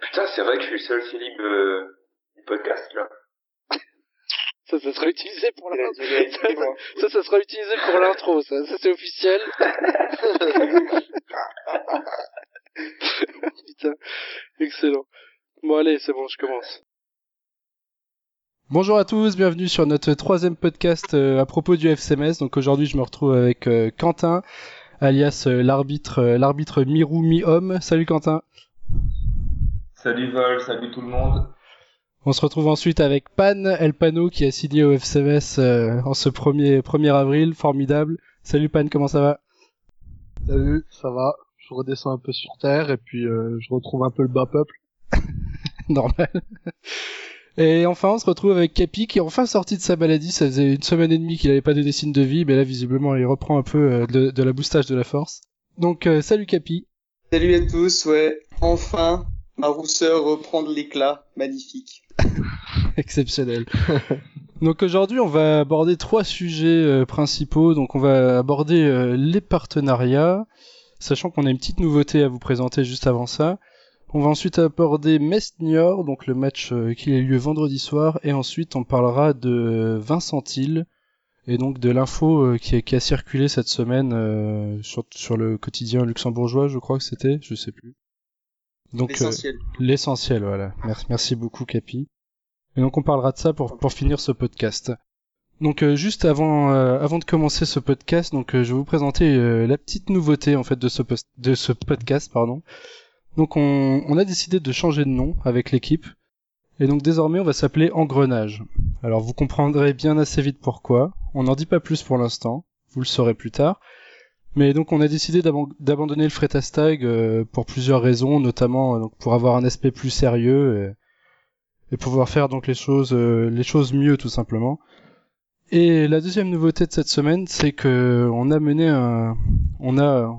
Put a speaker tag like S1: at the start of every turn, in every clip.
S1: Putain, c'est vrai que je suis le seul célib euh, du podcast, là.
S2: Ça, ça sera utilisé pour la... ça, ça sera utilisé pour l'intro, ça. Ça, c'est officiel. Putain. Excellent. Bon, allez, c'est bon, je commence. Bonjour à tous, bienvenue sur notre troisième podcast euh, à propos du FCMS. Donc aujourd'hui, je me retrouve avec euh, Quentin, alias euh, l'arbitre, l'arbitre mi-roux mi-homme. Salut Quentin.
S1: Salut Vol, salut tout le monde.
S2: On se retrouve ensuite avec Pan, El Pano, qui a signé au FCMS en ce premier 1er avril, formidable. Salut Pan, comment ça va?
S3: Salut, ça va. Je redescends un peu sur terre et puis je retrouve un peu le bas peuple.
S2: Normal. Et enfin, on se retrouve avec Capi qui est enfin sorti de sa maladie. Ça faisait une semaine et demie qu'il n'avait pas de signes de vie, mais là, visiblement, il reprend un peu euh, de, la boostage de la force. Donc, euh, salut Capi.
S4: Salut à tous, ouais. Enfin, ma rousseur reprend de l'éclat. Magnifique.
S2: Exceptionnel. Donc aujourd'hui, on va aborder trois sujets euh, principaux. Donc on va aborder les partenariats, sachant qu'on a une petite nouveauté à vous présenter juste avant ça. On va ensuite aborder Metz Niort, donc le match euh, qui a eu lieu vendredi soir, et ensuite on parlera de Vincent Hill, et donc de l'info euh, qui, a circulé cette semaine euh, sur, le quotidien luxembourgeois, je crois que c'était, je sais plus.
S4: Donc l'essentiel.
S2: l'essentiel, voilà. Merci, merci beaucoup Capi. Et donc on parlera de ça pour, pour finir ce podcast. Donc juste avant avant de commencer ce podcast, donc je vais vous présenter la petite nouveauté en fait de ce de ce podcast pardon. Donc on, a décidé de changer de nom avec l'équipe. Et donc désormais on va s'appeler Engrenage. Alors vous comprendrez bien assez vite pourquoi. On n'en dit pas plus pour l'instant. Vous le saurez plus tard. Mais donc on a décidé d'abandonner le fret hashtag euh, pour plusieurs raisons, notamment euh, donc pour avoir un aspect plus sérieux et, pouvoir faire donc les choses euh, les choses mieux tout simplement. Et la deuxième nouveauté de cette semaine, c'est que on a mené un on a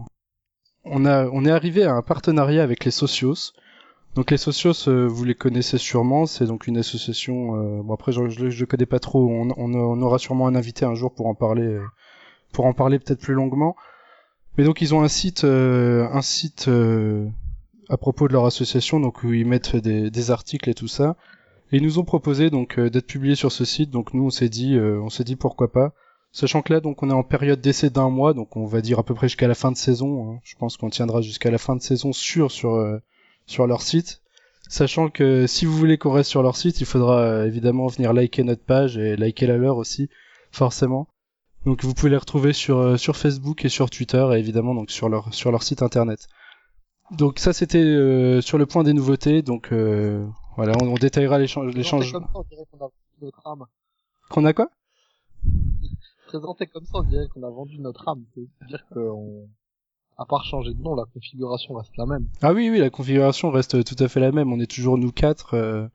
S2: on, a, on est arrivé à un partenariat avec les Socios. Donc les Socios, euh, vous les connaissez sûrement, c'est donc une association. Euh, bon après, je, je, connais pas trop. On, on, aura sûrement un invité un jour pour en parler, pour en parler peut-être plus longuement. Mais donc ils ont un site, un site à propos de leur association, donc où ils mettent des, des articles et tout ça. Et ils nous ont proposé donc d'être publiés sur ce site. Donc nous on s'est dit, on s'est dit pourquoi pas. Sachant que là, donc, on est en période d'essai d'un mois, donc on va dire à peu près jusqu'à la fin de saison. Hein. Je pense qu'on tiendra jusqu'à la fin de saison sur sur euh, sur leur site. Sachant que si vous voulez qu'on reste sur leur site, il faudra euh, évidemment venir liker notre page et liker la leur aussi, forcément. Donc vous pouvez les retrouver sur euh, sur Facebook et sur Twitter et évidemment donc sur leur sur leur site internet. Donc ça c'était sur le point des nouveautés. Donc voilà, on, détaillera les, changements. Qu'on a quoi?
S3: Présenté comme ça, on dirait qu'on a vendu notre âme. C'est-à-dire qu'on, à part changer de nom, la configuration reste la même.
S2: Ah oui, oui, la configuration reste tout à fait la même. On est toujours nous quatre. Euh,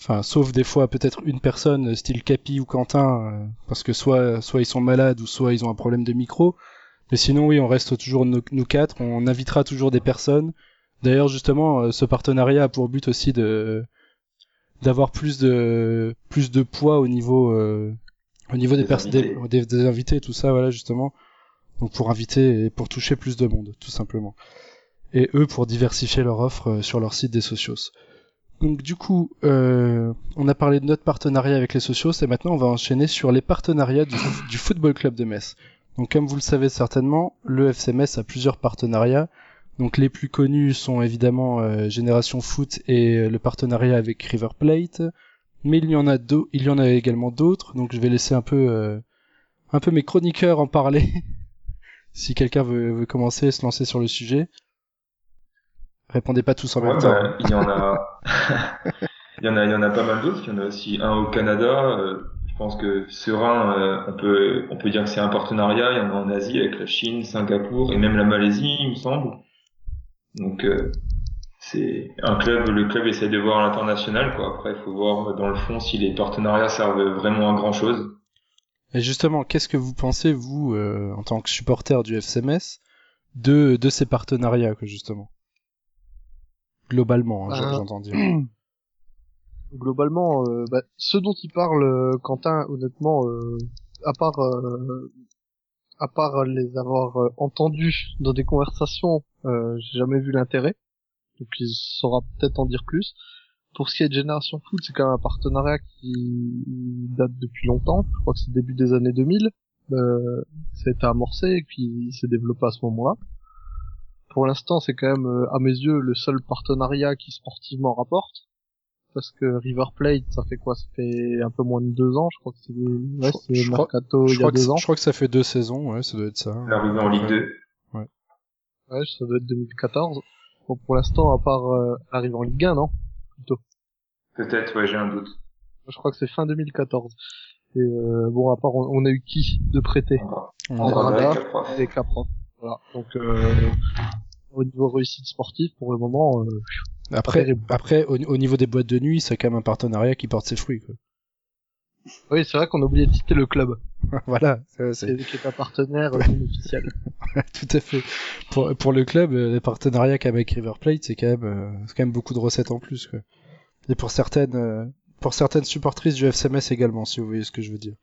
S2: enfin, sauf des fois peut-être une personne, style Capi ou Quentin, euh, parce que soit, soit ils sont malades ou soit ils ont un problème de micro. Mais sinon, oui, on reste toujours nous, quatre. On invitera toujours des personnes. D'ailleurs, justement, euh, ce partenariat a pour but aussi de d'avoir plus de plus de poids au niveau au niveau des, des, des, invités, tout ça, voilà, justement. Donc pour inviter et pour toucher plus de monde, tout simplement. Et eux pour diversifier leur offre euh, sur leur site des socios. Donc du coup, euh, on a parlé de notre partenariat avec les socios et maintenant on va enchaîner sur les partenariats du, Football Club de Metz. Donc comme vous le savez certainement, le FC Metz a plusieurs partenariats. Donc les plus connus sont évidemment euh, Génération Foot et euh, le partenariat avec River Plate mais il y en a également d'autres, donc je vais laisser un peu, un peu mes chroniqueurs en parler. si quelqu'un veut, commencer, se lancer sur le sujet. Répondez pas tous en même temps.
S1: Bah, il y en a, il y en a, il y en a pas mal d'autres. Il y en a aussi un au Canada. Euh, je pense que Serein, euh, on peut, on peut dire que c'est un partenariat. Il y en a en Asie avec la Chine, Singapour et même la Malaisie, il me semble. Donc c'est un club, le club essaie de voir l'international, quoi. Après, il faut voir dans le fond si les partenariats servent vraiment à grand chose.
S2: Et justement, qu'est-ce que vous pensez, vous, euh, en tant que supporter du FCMS, de, de ces partenariats, justement? Globalement, hein, euh, j'entends dire.
S3: Globalement, euh, bah, ce dont il parle, Quentin, honnêtement, à part à part les avoir entendus dans des conversations, j'ai jamais vu l'intérêt donc il saura peut-être en dire plus. Pour ce qui est de Génération Foot, c'est quand même un partenariat qui date depuis longtemps. Je crois que c'est début des années 2000. Euh, ça a été amorcé et puis il s'est développé à ce moment-là. Pour l'instant, c'est quand même, euh, à mes yeux, le seul partenariat qui sportivement rapporte. Parce que River Plate, ça fait quoi? Ça fait un peu moins de deux ans, je crois que c'est ouais, c'est Mercato il y a deux ans.
S2: je crois que ça fait deux saisons, ouais, ça doit être ça.
S1: L'arrivée en Ligue 2.
S3: Ouais, ça doit être 2014. Bon, pour l'instant, à part euh, arriver en Ligue 1, non?
S1: Peut-être, ouais, j'ai un doute.
S3: Je crois que c'est fin 2014. Et euh, bon, à part, on, on a eu qui de prêté
S2: On
S1: On
S2: a-
S1: va
S3: Andrada
S1: avec la prof.
S3: avec la prof. Voilà. Donc, euh, au niveau réussite sportive, pour le moment, euh,
S2: Après, après au, au niveau des boîtes de nuit, c'est quand même un partenariat qui porte ses fruits. Quoi.
S3: oui, c'est vrai qu'on a oublié de citer le club,
S2: voilà, c'est-
S3: qui est, un partenaire euh, non officiel.
S2: tout à fait. Pour, pour le club, euh, les partenariats avec River Plate, c'est quand même, euh, c'est quand même beaucoup de recettes en plus. Quoi. Et pour certaines, euh, pour certaines supportrices du FCMS également, si vous voyez ce que je veux dire.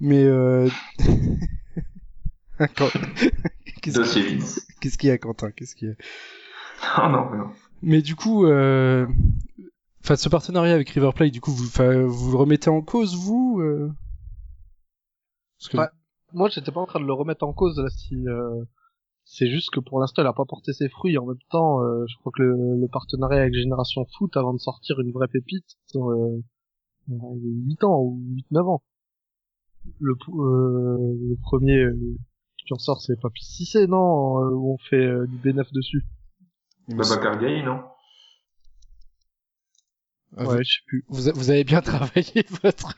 S2: Mais euh... Qu'est-ce
S1: Dossier vide.
S2: qu'est-ce qu'il y a, Quentin Qu'est-ce qu'il y a
S1: Non, non, non.
S2: Mais du coup, euh... enfin, ce partenariat avec River Plate, du coup, vous, enfin, vous le remettez en cause, vous euh Parce que-
S3: Ouais. Moi, j'étais pas en train de le remettre en cause là. Si euh, c'est juste que pour l'instant, il a pas porté ses fruits. En même temps, euh, je crois que le, le partenariat avec Génération Foot, avant de sortir une vraie pépite, euh, il y a 8 ans ou 8-9 ans. Le, euh, le premier euh, qui en sort, c'est Papy Cissé, non euh, Où on fait euh, du B9 dessus.
S1: Babacar Gaye, non?
S2: Ah,
S3: Ouais, je sais plus.
S2: vous, vous avez bien travaillé votre.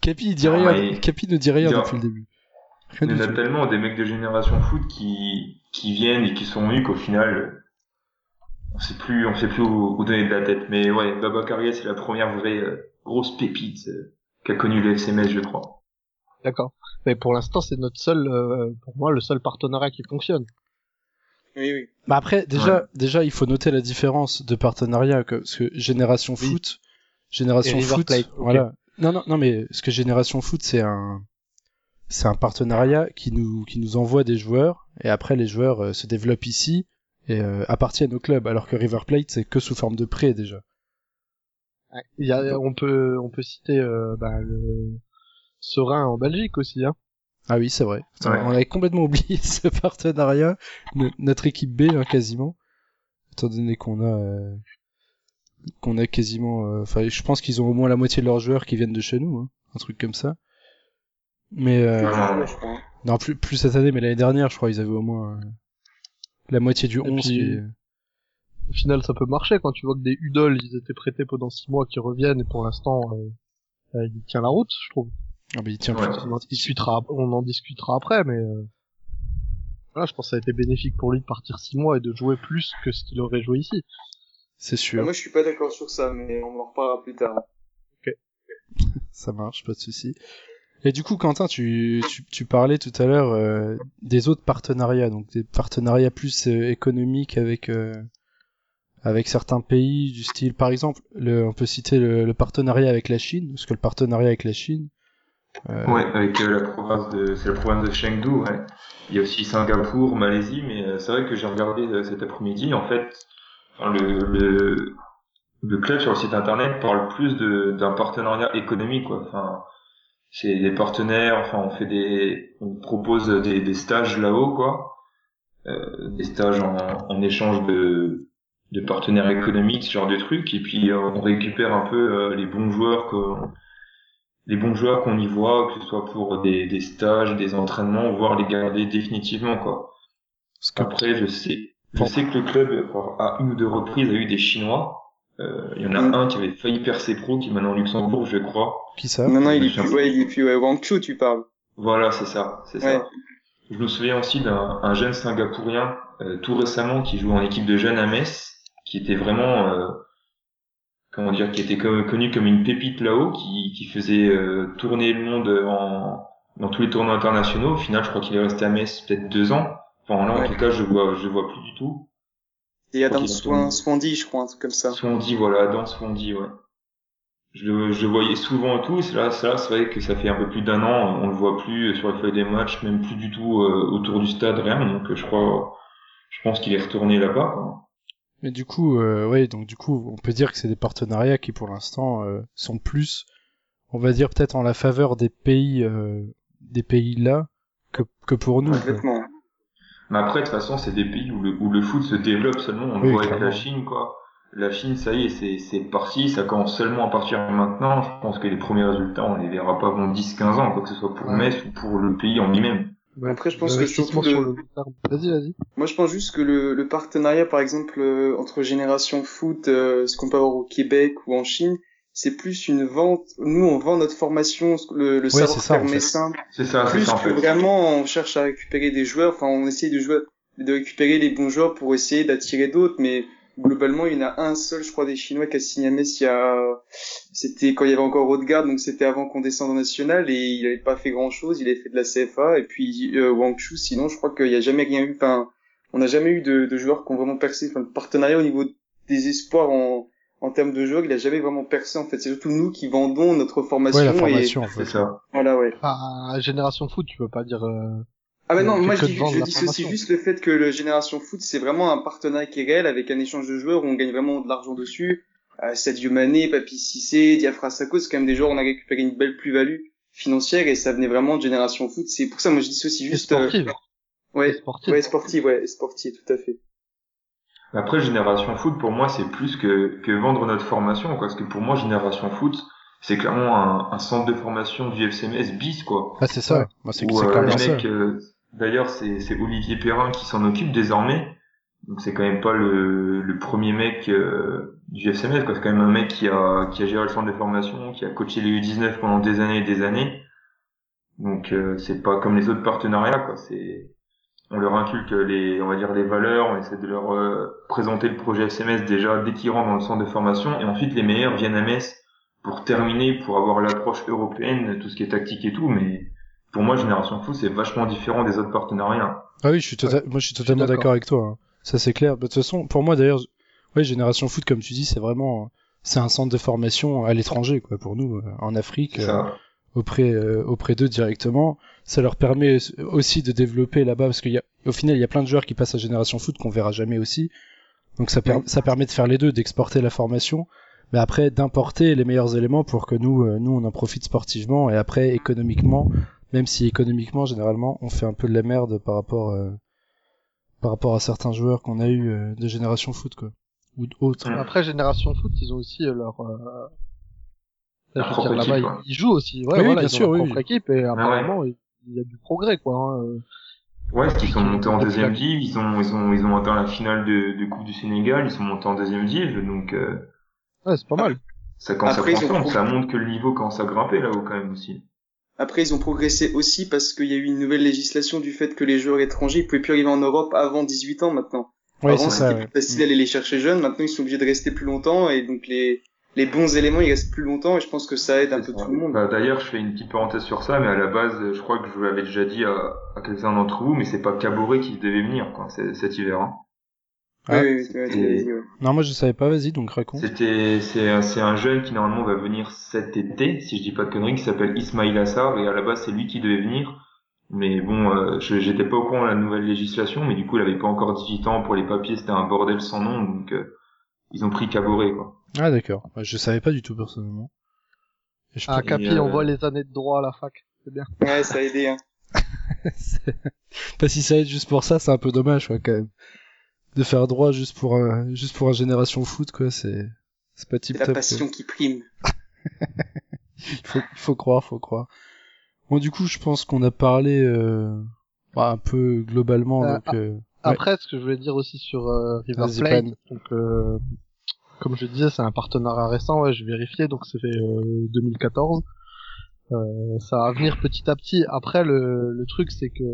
S2: Capi, il dit
S1: Non,
S2: rien.
S1: mais-
S2: Capi ne dit rien
S1: il
S2: depuis le début. Rien
S1: Il y
S2: du
S1: en a
S2: tout.
S1: tellement des mecs de génération foot qui, qui viennent et qui sont venus qu'au final, on sait plus, on sait plus où, où donner de la tête. Mais ouais, Babacar Gaye, c'est la première vraie euh, grosse pépite euh, qu'a connu le FCMS, je crois.
S3: D'accord. Mais pour l'instant, c'est notre seul, euh, pour moi, le seul partenariat qui fonctionne.
S4: Oui, oui.
S2: Bah après, déjà, déjà, il faut noter la différence de partenariat, que, parce que Génération
S3: Oui.
S2: Foot, Génération Foot, voilà. Non, non, non, mais ce que Génération Foot, c'est un, c'est un partenariat qui nous, qui nous envoie des joueurs, et après les joueurs euh, se développent ici et euh, appartiennent au club, alors que River Plate, c'est que sous forme de prêt déjà.
S3: Il y a, on peut, on peut citer euh, bah, le Serein en Belgique aussi, hein.
S2: Ah oui, c'est vrai. Putain,
S1: Ouais.
S2: On avait complètement oublié ce partenariat, No- notre équipe B hein, quasiment, étant donné qu'on a euh, qu'on a quasiment. euh, Enfin, je pense qu'ils ont au moins la moitié de leurs joueurs qui viennent de chez nous, hein, un truc comme ça. Mais euh,
S4: crois.
S2: non, plus plus cette année, mais l'année dernière, je crois, ils avaient au moins euh, la moitié du 11
S3: puis,
S2: qui est-
S3: Au final, ça peut marcher quand tu vois que des Udol, ils étaient prêtés pendant six mois, qui reviennent, et pour l'instant, euh, euh, il tient la route, je trouve.
S2: Ah, mais il tient
S1: Ouais.
S2: plus.
S3: On en discutera, on en discutera après, mais euh, voilà, je pense que ça a été bénéfique pour lui de partir six mois et de jouer plus que ce qu'il aurait joué ici.
S2: C'est
S4: Bah,
S2: sûr,
S4: Moi, je suis pas d'accord sur ça, mais on en reparlera plus tard.
S2: ça marche, pas de souci. Et du coup, Quentin, tu, tu, tu parlais tout à l'heure euh, des autres partenariats, donc des partenariats plus euh, économiques avec euh, avec certains pays du style, par exemple, le, on peut citer le, le partenariat avec la Chine, parce que le partenariat avec la Chine, euh,
S1: Ouais, avec euh, la province de, c'est la province de Chengdu, ouais. Il y a aussi Singapour, Malaisie, mais euh, c'est vrai que j'ai regardé euh, cet après-midi, en fait, le, le, le club sur le site internet parle plus d'un partenariat économique, quoi. Enfin, c'est des partenaires, enfin, on fait des, on propose des, des stages là-haut, quoi. Euh, des stages en, en échange de, de partenaires économiques, ce genre de trucs, et puis euh, on récupère un peu euh, les bons joueurs que, les bons joueurs qu'on y voit, que ce soit pour des, des stages, des entraînements, voire les garder définitivement, quoi.
S2: parce que
S1: Après, je sais, je sais que le club, à une ou deux reprises, a eu des Chinois. Euh, Il y en a
S4: Mm.
S1: un qui avait failli percer pro, qui est maintenant au Luxembourg, je crois.
S2: qui ça?
S4: Non, non, il est plus, ouais, il est plus, ouais, Wang Chu, tu parles.
S1: Voilà, c'est ça, c'est
S4: Ouais.
S1: ça. Je me souviens aussi d'un un jeune Singapourien euh, tout récemment qui joue en équipe de jeunes à Metz, qui était vraiment, euh, comment dire, qui était co- connu comme une pépite là-haut, qui, qui faisait euh, tourner le monde en, dans tous les tournois internationaux. Au final, je crois qu'il est resté à Metz peut-être deux ans. Enfin là, en tout cas, je vois, je vois plus du tout.
S4: Et il y a
S1: Je crois
S4: dans
S1: qu'il a
S4: Swan. Swandy, je crois, un truc comme ça.
S1: Swansea, voilà, dans Swansea, ouais. Je le, je le voyais souvent et tout, là, c'est là, c'est vrai que ça fait un peu plus d'un an, on le voit plus sur les feuilles des matchs, même plus du tout euh, autour du stade, rien, donc euh, je crois, je pense qu'il est retourné là-bas. Quoi.
S2: Mais du coup, euh, ouais, donc du coup, on peut dire que c'est des partenariats qui, pour l'instant, euh, sont plus, on va dire peut-être en la faveur des pays, euh, des pays là, que, que pour nous.
S4: Complètement.
S1: Mais après, de toute façon, c'est des pays où le, où le foot se développe seulement. On le voit avec la Chine, quoi. La Chine, ça y est, c'est, c'est parti, ça commence seulement à partir maintenant. Je pense que les premiers résultats, on les verra pas avant 10-15 ans, quoi que ce soit pour. Metz ou pour le pays en lui-même.
S4: Après, je pense que
S3: L'investissement
S4: surtout
S3: sur
S4: le-.
S3: Vas-y, vas-y.
S4: Moi, je pense juste que le, le partenariat, par exemple, euh, entre Génération Foot, euh, ce qu'on peut avoir au Québec ou en Chine, c'est plus une vente. Nous, on vend notre formation, le, le
S2: c'est ça,
S4: savoir-faire messin,
S1: C'est ça, c'est
S4: plus
S1: ça, en
S4: que
S1: fait.
S4: vraiment on cherche à récupérer des joueurs. Enfin, on essaye de jouer, de récupérer les bons joueurs pour essayer d'attirer d'autres, mais globalement, il y en a un seul, je crois, des Chinois qui a signé à Metz il y a, c'était quand il y avait encore Haute-Garde, donc c'était avant qu'on descende en national et il avait pas fait grand chose, il avait fait de la CFA et puis euh, Wang Chu, sinon je crois qu'il y a jamais rien eu, enfin, on n'a jamais eu de, de joueurs qui ont vraiment percé, enfin, le partenariat au niveau des espoirs en, en termes de joueurs, il a jamais vraiment percé en fait, c'est surtout nous qui vendons notre formation,
S2: Ouais, la
S4: et
S2: formation, en
S1: C'est
S2: fait.
S1: ça.
S4: voilà, ouais.
S3: Ah, Génération Foot, tu peux pas dire... euh,
S4: Ah mais non,
S3: Euh,
S4: moi je, je dissocie juste le fait que le Génération Foot c'est vraiment un partenariat qui est réel avec un échange de joueurs où on gagne vraiment de l'argent dessus. Euh, Sadio Mané, Papi Cissé, Diafra Sakho, c'est quand même des joueurs où on a récupéré une belle plus-value financière et ça venait vraiment de Génération Foot. C'est pour ça moi je dissocie
S3: et
S4: juste euh,
S3: sportive.
S4: ouais,
S3: Et sportive.
S4: ouais sportive, ouais sportive tout à fait.
S1: Après, Génération Foot, pour moi, c'est plus que, que vendre notre formation, quoi. Parce que pour moi, Génération Foot, c'est clairement un, un centre de formation du FCMS bis, quoi.
S2: Ah, c'est ça.
S3: Ouais.
S2: Moi, c'est c'est
S1: euh,
S2: clairement
S1: les
S2: ça.
S1: mecs, euh, d'ailleurs, c'est, Olivier Perrin qui s'en occupe désormais. Donc c'est quand même pas le, premier mec euh, du quoi. C'est quand même un mec qui a, géré le centre de formation, qui a coaché les U19 pendant des années et des années. Donc euh, c'est pas comme les autres partenariats, on leur inculque les, on va dire les valeurs, on essaie de leur euh, présenter le projet FCMS déjà dès qu'ils rentrent dans le centre de formation, et ensuite les meilleurs viennent à Metz pour terminer, pour avoir l'approche européenne, tout ce qui est tactique et tout. Mais pour moi, Génération Foot, c'est vachement différent des autres partenariats.
S2: Ah oui, je suis tota- moi je suis totalement
S3: d'accord.
S2: avec toi. hein. Ça c'est clair. De toute façon, pour moi d'ailleurs, ouais, Génération Foot, comme tu dis, c'est vraiment, c'est un centre de formation à l'étranger, quoi, pour nous, euh, en Afrique, euh,
S1: ça.
S2: auprès, euh, auprès d'eux directement. Ça leur permet aussi de développer là-bas, parce qu'il y a, au final, il y a plein de joueurs qui passent à Génération Foot qu'on verra jamais aussi. Donc ça, per-
S4: Ouais.
S2: ça permet de faire les deux, d'exporter la formation, mais après d'importer les meilleurs éléments pour que nous, euh, nous, on en profite sportivement et après économiquement, même si économiquement, généralement, on fait un peu de la merde par rapport, euh, par rapport à certains joueurs qu'on a eu euh, de Génération Foot, quoi, ou d'autres.
S3: Après, Génération Foot, ils ont aussi euh, leur... Euh...
S1: Leur propre
S3: dire, là-bas,
S1: équipe,
S3: ils, jouent aussi. Ouais,
S2: Oui,
S3: voilà,
S2: bien
S3: ils
S2: sûr,
S3: ont leur
S2: oui,
S3: propre
S2: oui.
S3: équipe et apparemment, il il y a du progrès, quoi. Hein.
S1: Ouais, ils sont montés en deuxième div, ils ont, ils ont, ils ont atteint la finale de, de Coupe du Sénégal, ils sont montés en deuxième div, donc euh,
S3: Ouais, c'est pas mal.
S1: ça commence
S4: Après,
S1: forme,
S4: pro-
S1: ça montre que le niveau commence à grimper là-haut quand même aussi.
S4: Après ils ont progressé aussi parce qu'il y a eu une nouvelle législation du fait que les joueurs étrangers ils pouvaient plus arriver en Europe avant 18 ans maintenant.
S2: Ouais,
S4: Avant,
S2: c'est ça.
S4: c'était
S2: ouais.
S4: plus facile d'aller les chercher jeunes. Maintenant, ils sont obligés de rester plus longtemps et donc les les bons éléments ils restent plus longtemps et je pense que ça aide un peu tout le monde.
S1: Bah, D'ailleurs, je fais une petite parenthèse sur ça, mais à la base, je crois que je vous l'avais déjà dit à, à quelqu'un d'entre vous, mais c'est pas Caboret qui devait venir quoi, cet hiver. Hein.
S2: Ah,
S4: oui, oui, oui, ouais.
S2: Non, moi je savais pas. Vas-y, donc raconte.
S1: C'était, c'est, un- c'est un jeune qui normalement va venir cet été, si je dis pas de conneries, qui s'appelle Ismail Assar, et à la base c'est lui qui devait venir. Mais bon, euh, j'étais pas au courant de la nouvelle législation, mais du coup il avait pas encore 18 ans pour les papiers, c'était un bordel sans nom, donc euh, ils ont pris Caboret quoi.
S2: Ah d'accord. Ouais, Je savais pas du tout personnellement. Je
S3: Ah, Capi,
S1: euh,
S3: on voit les années de droit à la fac. C'est bien.
S4: Ouais, ça a aidé. Hein.
S2: C'est- pas si ça aide juste pour ça, c'est un peu dommage quoi quand même. De faire droit juste pour un, juste pour un génération foot quoi, c'est c'est pas
S4: C'est la
S2: top.
S4: passion qui prime.
S2: Il faut, il faut croire, faut croire. Bon du coup, je pense qu'on a parlé euh, bah, un peu globalement
S3: Euh,
S2: donc. euh,
S3: Après, ce que je voulais dire aussi sur euh, River Plate, donc euh, comme je disais, c'est un partenariat récent. Ouais, je vérifiais, donc c'est fait euh, 2014. Euh, ça va venir petit à petit. Après, le, le truc, c'est que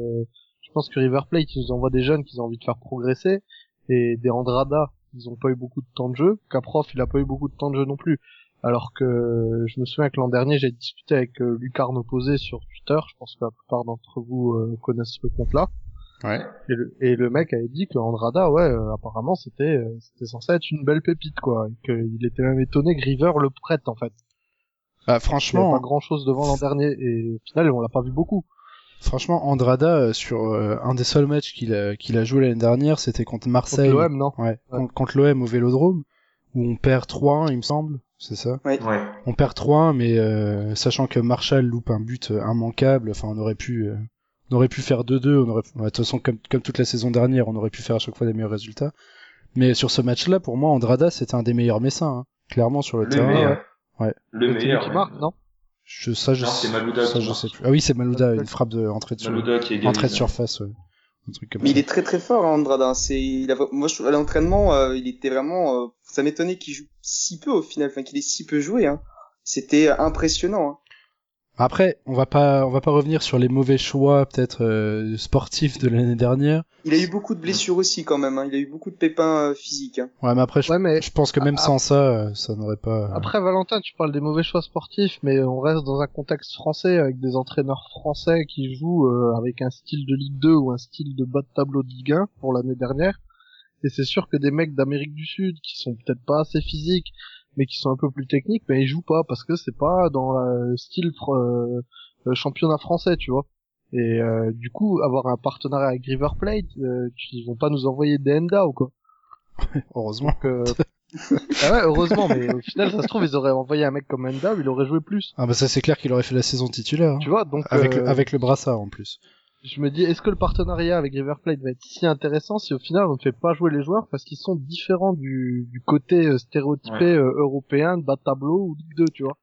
S3: je pense que River Plate, ils nous envoient des jeunes qu'ils ont envie de faire progresser, et des Andrada, ils ont pas eu beaucoup de temps de jeu. Caprof, il a pas eu beaucoup de temps de jeu non plus. Alors que je me souviens que l'an dernier, j'ai discuté avec euh, Lucarne Opposé sur Twitter. Je pense que la plupart d'entre vous euh, connaissent le compte-là.
S2: Ouais.
S3: Et le, et le mec avait dit que Andrada, ouais, euh, apparemment c'était euh, c'était censé être une belle pépite quoi, et qu'il était même étonné que River le prête en fait.
S2: Bah
S3: Il y avait
S2: franchement,
S3: pas grand chose devant l'an dernier et au final on l'a pas vu beaucoup.
S2: Franchement, Andrada, euh, sur euh, un des seuls matchs qu'il a, qu'il a joué l'année dernière, c'était contre Marseille.
S3: Contre l'OM, non
S2: Ouais, contre, contre l'OM au Vélodrome, où on perd 3-1, il me semble, c'est ça
S1: Ouais.
S2: On perd 3-1, mais euh, sachant que Marshall loupe un but euh, immanquable, enfin on aurait pu, euh, on aurait pu faire 2-2, on aurait, de toute façon comme, comme toute la saison dernière, on aurait pu faire à chaque fois des meilleurs résultats. Mais sur ce match-là, pour moi, Andrada, c'était un des meilleurs messins, hein, clairement sur le,
S1: Le
S2: terrain.
S1: meilleur.
S2: ouais.
S1: Le
S3: lui
S1: meilleur.
S3: qui marque, non
S2: Je, ça, je,
S1: Non, c'est Malouda
S2: ça,
S1: qui
S2: je
S1: marque.
S2: sais plus. Ah oui, c'est Malouda, une frappe de entrée de, sur-
S1: Malouda qui égalise.
S2: entrée de surface, ouais. Un truc comme
S4: Mais
S2: ça.
S4: il est très très fort, hein, Andrada. C'est, il a, moi, je, à l'entraînement, euh, il était vraiment, euh, ça m'étonnait qu'il joue si peu au final, enfin qu'il ait si peu joué. Hein. C'était impressionnant. Hein.
S2: Après, on va pas, on va pas revenir sur les mauvais choix, peut-être euh, sportifs de l'année dernière.
S4: Il a eu beaucoup de blessures aussi quand même. Hein. Il a eu beaucoup de pépins euh, physiques. Hein.
S2: Ouais, mais après, je,
S3: Ouais, mais
S2: je pense que même
S3: Ah,
S2: sans ça, euh, ça n'aurait pas.
S3: après Valentin, tu parles des mauvais choix sportifs, mais on reste dans un contexte français avec des entraîneurs français qui jouent euh, avec un style de Ligue 2 ou un style de bas de tableau de Ligue 1 pour l'année dernière. Et c'est sûr que des mecs d'Amérique du Sud qui sont peut-être pas assez physiques, mais qui sont un peu plus techniques, ben ils jouent pas parce que c'est pas dans le style euh, championnat français, tu vois. Et euh, du coup, avoir un partenariat avec River Plate, euh, ils vont pas nous envoyer des Enda ou quoi.
S2: Heureusement.
S3: Donc, euh, ah ouais, heureusement, mais au final, ça se trouve, ils auraient envoyé un mec comme Enda, il aurait joué plus.
S2: Ah bah ça c'est clair qu'il aurait fait la saison titulaire. hein.
S3: Tu vois, donc
S2: avec le brassard en plus.
S3: Je me dis, est-ce que le partenariat avec River Plate va être si intéressant si au final on ne fait pas jouer les joueurs parce qu'ils sont différents du, du côté euh, stéréotypé
S1: Ouais.
S3: euh, européen de bas de tableau ou Ligue 2, tu vois.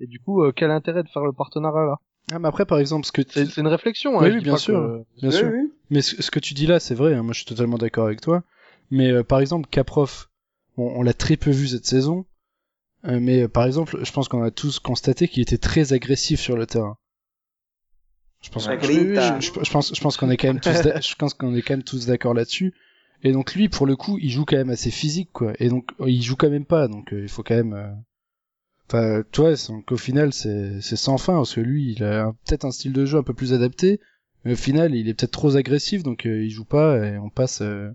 S3: Et du coup, euh, quel intérêt de faire le partenariat là?
S2: Ah mais après par exemple ce que tu...
S3: C'est une réflexion, hein,
S2: Oui, oui, bien sûr.
S3: que-
S2: Bien
S4: Oui,
S2: sûr.
S4: oui.
S2: Mais ce, ce que tu dis là c'est vrai, hein, moi je suis totalement d'accord avec toi. Mais euh, par exemple Caprof, bon, on l'a très peu vu cette saison. euh, mais euh, par exemple, je pense qu'on a tous constaté qu'il était très agressif sur le terrain. Je pense,
S1: Ouais,
S2: je,
S4: Grinta.
S2: je- je pense, je pense qu'on est quand même tous, d'a- je pense qu'on est quand même tous d'accord là-dessus. Et donc lui, pour le coup, il joue quand même assez physique, quoi. Et donc il joue quand même pas, donc euh, il faut quand même. euh, Enfin, tu vois, donc au final, c'est c'est sans fin parce que lui, il a peut-être un style de jeu un peu plus adapté, mais au final, il est peut-être trop agressif, donc euh, il joue pas et on passe, euh,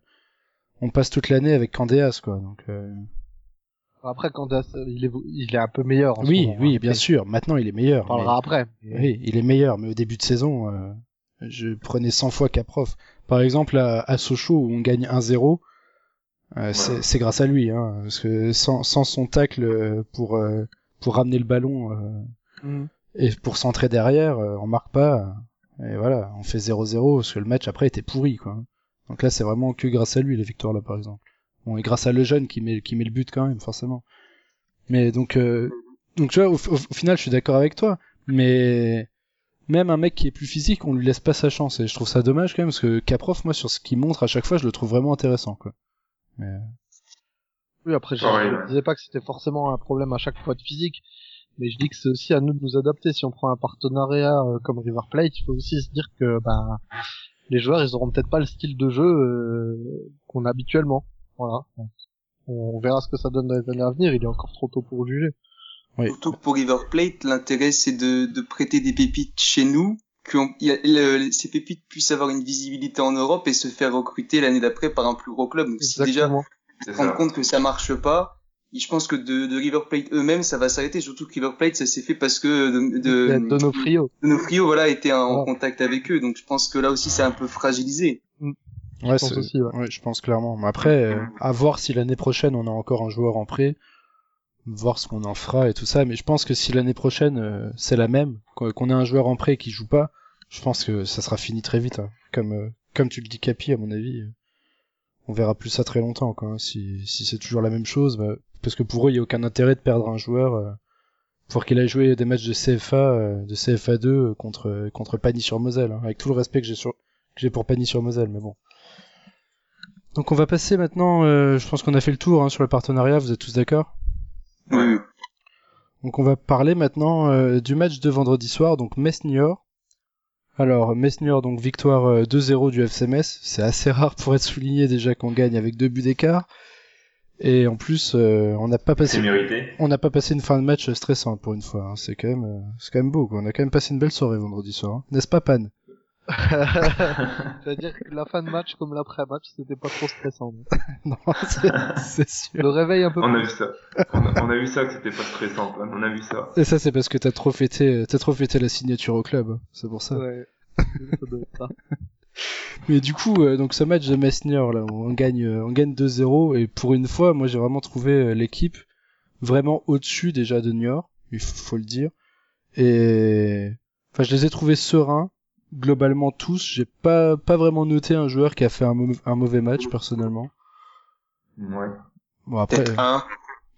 S2: on passe toute l'année avec Candeas, quoi. Donc euh,
S3: Après, quand il est, il est un peu meilleur. en ce
S2: oui,
S3: moment,
S2: oui,
S3: hein.
S2: bien sûr. Maintenant, il est meilleur.
S3: On parlera après.
S2: Oui, il est meilleur, mais au début de saison, euh, je prenais 100 fois Caprof. Par exemple, à, à Sochaux où on gagne 1-0. euh, c'est- c'est grâce à lui, hein, parce que sans, sans son tacle euh, pour euh, pour ramener le ballon euh,
S3: Mhm.
S2: et pour centrer derrière, euh, on marque pas. Et voilà, on fait 0-0 parce que le match après était pourri, quoi. Donc là, c'est vraiment que grâce à lui, la victoire là, par exemple. Bon, et grâce à le jeune qui met, qui met le but quand même, forcément. Mais donc, euh, donc tu vois, au, au- au final, je suis d'accord avec toi. Mais même un mec qui est plus physique, on lui laisse pas sa chance. Et je trouve ça dommage quand même, parce que Caprof, moi, sur ce qu'il montre à chaque fois, je le trouve vraiment intéressant, quoi. Mais,
S3: Oui, après, je, disais pas que c'était forcément un problème à chaque fois de physique, mais je dis que c'est aussi à nous de nous adapter. Si on prend un partenariat euh, comme River Plate, il faut aussi se dire que ben les joueurs, ils auront peut-être pas le style de jeu euh, qu'on a habituellement. Voilà. On verra ce que ça donne dans les années à venir. Il est encore trop tôt pour juger.
S2: Oui.
S4: Surtout que pour River Plate, l'intérêt c'est de, de prêter des pépites chez nous, que on- il y a- le- ces pépites puissent avoir une visibilité en Europe et se faire recruter l'année d'après par un plus gros club. Donc si déjà rendre compte que ça marche pas, et je pense que de, de River Plate eux-mêmes, ça va s'arrêter. Surtout que River Plate, ça s'est fait parce que de, de,
S3: De, Donofrio.
S4: Donofrio, voilà, était en contact avec eux. Donc je pense que là aussi, c'est un peu fragilisé.
S2: Ouais,
S3: pense
S2: c'est-
S3: aussi, ouais.
S2: ouais, je pense clairement. Mais après, euh, à voir si l'année prochaine on a encore un joueur en prêt, voir ce qu'on en fera et tout ça. Mais je pense que si l'année prochaine euh, c'est la même, qu'on qu'on ait un joueur en prêt qui joue pas, je pense que ça sera fini très vite. hein. Comme euh, comme tu le dis, Capi, à mon avis, euh, on verra plus ça très longtemps. Quoi, hein. Si si c'est toujours la même chose, bah, parce que pour eux, il y a aucun intérêt de perdre un joueur. Euh, pour qu'il aille jouer des matchs de CFA, euh, de CFA 2 euh, contre contre Pagny sur Moselle, hein, avec tout le respect que j'ai sur que j'ai pour Pagny sur Moselle, mais bon. Donc on va passer maintenant, euh, je pense qu'on a fait le tour hein, sur le partenariat, vous êtes tous d'accord?
S4: Oui.
S2: Donc on va parler maintenant euh, du match de vendredi soir, donc Metz-Niort. Alors Metz-Niort, donc victoire euh, 2-0 du FC Metz, c'est assez rare pour être souligné déjà qu'on gagne avec deux buts d'écart. Et en plus, euh, on n'a pas passé, on n'a pas passé une fin de match stressante pour une fois. hein. C'est quand même, euh, c'est quand même beau. Quoi. On a quand même passé une belle soirée vendredi soir, hein. n'est-ce pas Pan?
S3: C'est-à-dire que la fin de match comme l'après-match, c'était pas trop stressant.
S2: Non, c'est c'est sûr.
S3: Le réveil un peu
S1: On a vu ça. On a, on a vu ça que c'était pas stressant. On a vu ça.
S2: Et ça, c'est parce que t'as trop fêté, t'as trop fêté la signature au club. C'est pour ça.
S3: Ouais. Ça doit être ça.
S2: Mais du coup, euh, donc ce match de Messner là, on gagne, euh, on gagne 2-0 et pour une fois, moi j'ai vraiment trouvé euh, l'équipe vraiment au-dessus déjà de New York, il faut, faut le dire. Et enfin, je les ai trouvés sereins globalement tous. J'ai pas pas vraiment noté un joueur qui a fait un, mau- un mauvais match personnellement.
S1: Ouais.
S2: Bon après,
S4: Peut-être
S2: euh,
S4: un.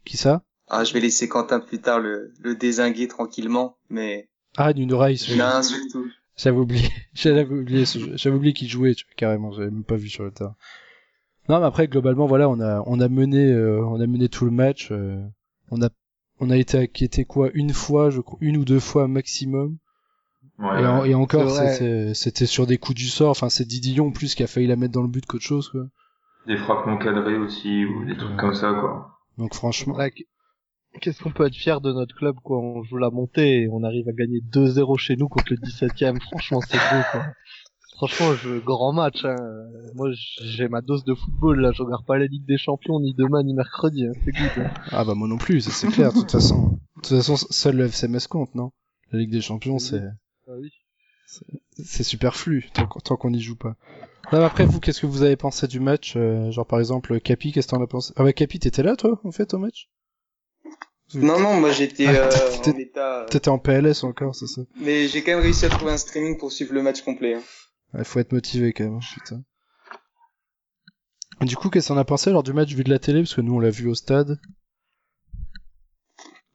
S2: qui ça?
S4: Ah, je vais laisser Quentin plus tard le, le désinguer tranquillement, mais
S2: Ah, Nuno Rice.
S4: a un surtout.
S2: J'avais oublié, j'avais oublié, ce jeu. j'avais oublié qu'il jouait, tu vois, carrément, j'avais même pas vu sur le terrain. Non, mais après globalement, voilà, on a, on a mené, euh, on a mené tout le match. euh, on a, on a été inquiété quoi, une fois, je crois, une ou deux fois maximum.
S1: Ouais,
S2: et, en-
S1: ouais.
S2: et encore, c'était, sur des coups du sort. Enfin, c'est Didion en plus qui a failli la mettre dans le but qu'autre chose, quoi.
S1: Des frappes non cadrées aussi, ou des trucs comme ça, quoi.
S2: Donc franchement,
S3: Qu'est-ce qu'on peut être fier de notre club, quoi? On joue la montée et on arrive à gagner 2-0 chez nous contre le 17ème. Franchement, c'est beau, quoi. Franchement, je, grand match, hein. Moi, j'ai ma dose de football, là. Je regarde pas la Ligue des Champions ni demain ni mercredi, hein. C'est good, hein.
S2: ah bah moi non plus, c'est clair. De toute façon, de toute façon, seul le FCMS compte, non? La Ligue des Champions, c'est,
S3: Ah oui.
S2: c'est superflu tant qu'on tant qu'on n'y joue pas. Non, mais après vous, qu'est-ce que vous avez pensé du match euh, Genre par exemple Capi, qu'est-ce que t'en as pensé? Ah bah Capi, t'étais là toi en fait au match?
S4: Non, non, moi j'étais
S2: Ah,
S4: euh, en état... euh,
S2: T'étais en PLS encore, c'est ça?
S4: Mais j'ai quand même réussi à trouver un streaming pour suivre le match complet. hein.
S2: Il faut être motivé quand même, hein, putain. Du coup, qu'est-ce qu'on a pensé lors du match vu de la télé? Parce que nous on l'a vu au stade.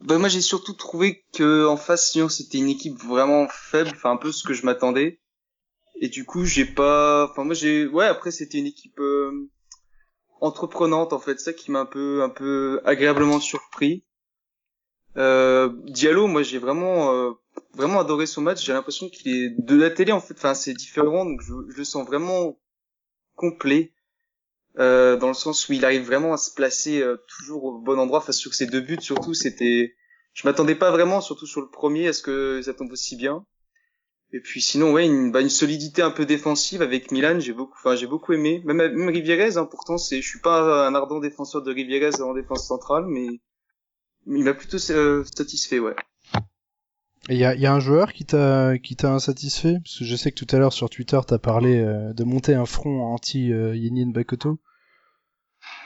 S4: Bah, moi j'ai surtout trouvé que en face Lyon c'était une équipe vraiment faible, enfin un peu ce que je m'attendais. Et du coup j'ai pas, enfin moi j'ai, ouais après c'était une équipe euh, entreprenante en fait, ça qui m'a un peu, un peu agréablement surpris. Euh, Diallo, moi j'ai vraiment, euh, vraiment adoré son match. J'ai l'impression qu'il est de la télé en fait, enfin c'est différent, donc je, je le sens vraiment complet. Euh, dans le sens où il arrive vraiment à se placer euh, toujours au bon endroit. Enfin, sur ses deux buts, surtout, c'était. Je m'attendais pas vraiment, surtout sur le premier, à ce que ça tombe aussi bien. Et puis sinon, ouais, une, bah, une solidité un peu défensive avec Milan, j'ai beaucoup, enfin, j'ai beaucoup aimé. Même, même Rivierez, hein, pourtant, c'est, je suis pas un ardent défenseur de Rivierez en défense centrale, mais il m'a plutôt euh, satisfait, ouais.
S2: Et il y a, y a un joueur qui t'a qui t'a insatisfait? Parce que je sais que tout à l'heure sur Twitter t'as parlé euh, de monter un front anti euh, Yenin Bakoto.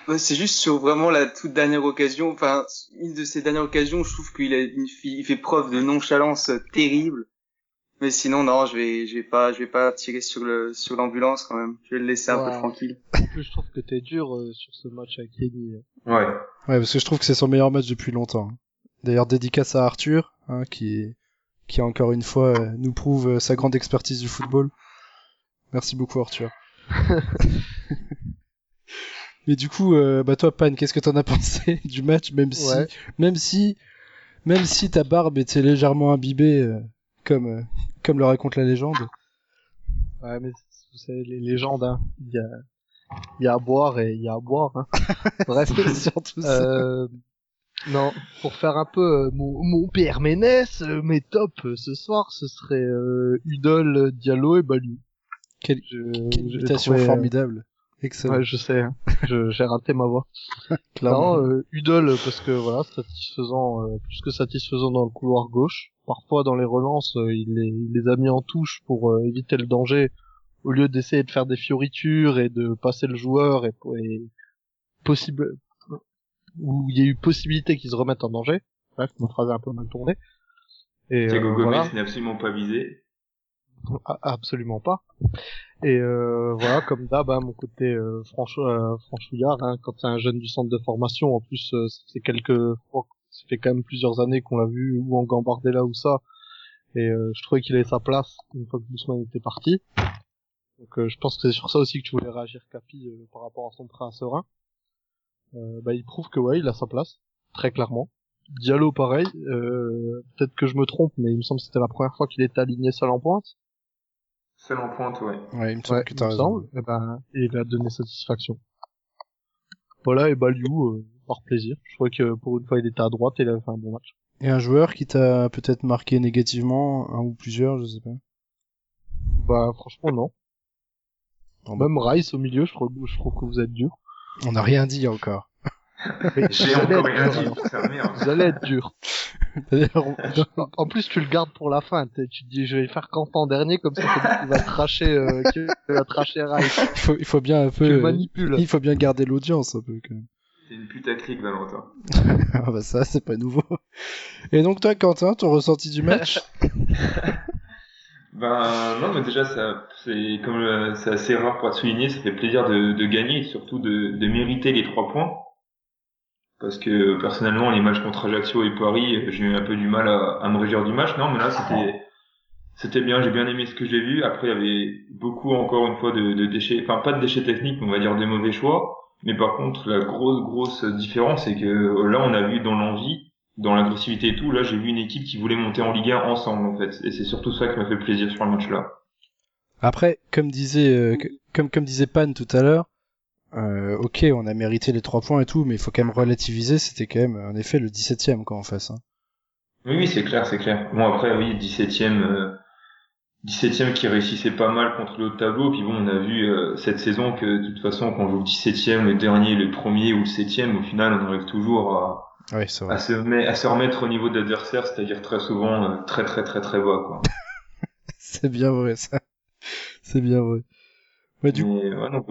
S4: Ouais, c'est juste sur vraiment la toute dernière occasion, enfin, une de ces dernières occasions, je trouve qu'il a une fille, il fait preuve de nonchalance terrible. Mais sinon, non, je vais, je vais pas, je vais pas tirer sur le, sur l'ambulance quand même. Je vais le laisser un
S3: Ouais.
S4: peu tranquille.
S3: En plus, je trouve que t'es dur euh, sur ce match avec Kenny.
S1: Ouais.
S2: Ouais, parce que je trouve que c'est son meilleur match depuis longtemps. D'ailleurs, dédicace à Arthur, hein, qui qui encore une fois euh, nous prouve euh, sa grande expertise du football. Merci beaucoup Arthur. Mais du coup, euh, bah toi Pan, qu'est-ce que t'en as pensé du match, même si,
S3: Ouais.
S2: même si, même si ta barbe était légèrement imbibée, euh, comme euh, comme le raconte la légende?
S3: Ouais, mais vous savez, les légendes, hein. Il y a, il y a à boire et il y a à boire, hein. Bref.
S2: surtout ça.
S3: Euh, non, pour faire un peu euh, mon, mon père Ménès, euh, mes tops euh, ce soir, ce serait euh, Udol, euh, Diallo et Balu.
S2: Quelle, imitation
S3: euh,
S2: formidable. Excellent.
S3: Ouais, je sais, hein. J'ai raté ma voix.
S2: clairement.
S3: Non, euh, Udol parce que voilà, satisfaisant, euh, plus que satisfaisant dans le couloir gauche. Parfois dans les relances, euh, il, les, il les a mis en touche pour euh, éviter le danger, au lieu d'essayer de faire des fioritures et de passer le joueur et, et possible où il y a eu possibilité qu'ils se remettent en danger. Bref, ma phrase est un peu mal tournée. Et
S1: Thiago
S3: euh,
S1: Gomez
S3: voilà.
S1: n'est absolument pas visé.
S3: Absolument pas. Et euh, voilà, comme d'hab, hein, mon côté euh, francho, euh, franchouillard, hein, quand c'est un jeune du centre de formation, en plus, euh, c'est quelques fois, ça fait quand même plusieurs années qu'on l'a vu, ou en Gambardella ou ça, et euh, je trouvais qu'il avait sa place une fois que Doucement était parti. Donc euh, je pense que c'est sur ça aussi que tu voulais réagir, Capi, euh, par rapport à son train serein. Euh, bah, il prouve que ouais, il a sa place, très clairement. Diallo, pareil. Euh, Peut-être que je me trompe, mais il me semble que c'était la première fois qu'il était aligné seul en pointe.
S1: Seul en pointe, ouais.
S2: Ouais, il me semble
S3: Ouais,
S2: que
S3: il
S2: t'as raison.
S3: semble. Eh ben, et il a donné satisfaction. Voilà, et Baliou, euh, par plaisir. Je trouvais que pour une fois, il était à droite et il avait fait un bon match.
S2: Et un joueur qui t'a peut-être marqué négativement, un ou plusieurs, je sais pas.
S3: Bah, franchement, non.
S2: Bon, bah,
S3: Même Rice au milieu, je trouve, je trouve que vous êtes dur.
S2: On n'a rien dit encore.
S1: J'ai encore
S3: être
S1: rien
S3: dur,
S1: dit, merde.
S3: Vous allez être dur. En plus, tu le gardes pour la fin. Tu te dis, je vais faire camp en dernier, comme ça, il va tracher, euh, il va tracher Rice.
S2: il faut, il faut bien un
S3: Tu
S2: peu,
S3: manipules.
S2: il faut bien garder l'audience un peu quand même.
S1: C'est une putaclic, Valentin.
S2: Ah bah ça, c'est pas nouveau. Et donc toi, Quentin, ton ressenti du match?
S1: Ben non, mais déjà c'est comme euh, c'est assez rare pour être souligné, ça fait plaisir de, de gagner et surtout de, de mériter les trois points. Parce que personnellement, les matchs contre Ajaccio et Paris, j'ai eu un peu du mal à, à me réjouir du match. Non, mais là c'était c'était bien, j'ai bien aimé ce que j'ai vu. Après, il y avait beaucoup encore une fois de, de déchets, enfin pas de déchets techniques, on va dire des mauvais choix. Mais par contre, la grosse grosse différence, c'est que euh, là, on a vu dans l'envie, dans l'agressivité et tout, là, j'ai vu une équipe qui voulait monter en Ligue 1 ensemble en fait. Et c'est surtout ça qui m'a fait plaisir sur le match-là.
S2: Après, comme disait, euh, comme comme disait Pan tout à l'heure, euh, ok, on a mérité les trois points et tout, mais il faut quand même relativiser. C'était quand même, en effet, le 17e quoi en face. Hein.
S1: Oui, oui, c'est clair, c'est clair. Bon, après, oui, 17ème, euh, 17ème qui réussissait pas mal contre le tableau. Puis bon, on a vu euh, cette saison que de toute façon, quand on joue le 17ème, le dernier, le premier ou le 7ème, au final, on arrive toujours à,
S2: Ouais, vrai.
S1: à, se, met- à se remettre au niveau de l'adversaire, c'est-à-dire très souvent euh, très très très très bas, quoi.
S2: C'est bien vrai ça. C'est bien vrai. Bah, du,
S1: Mais, ouais, donc,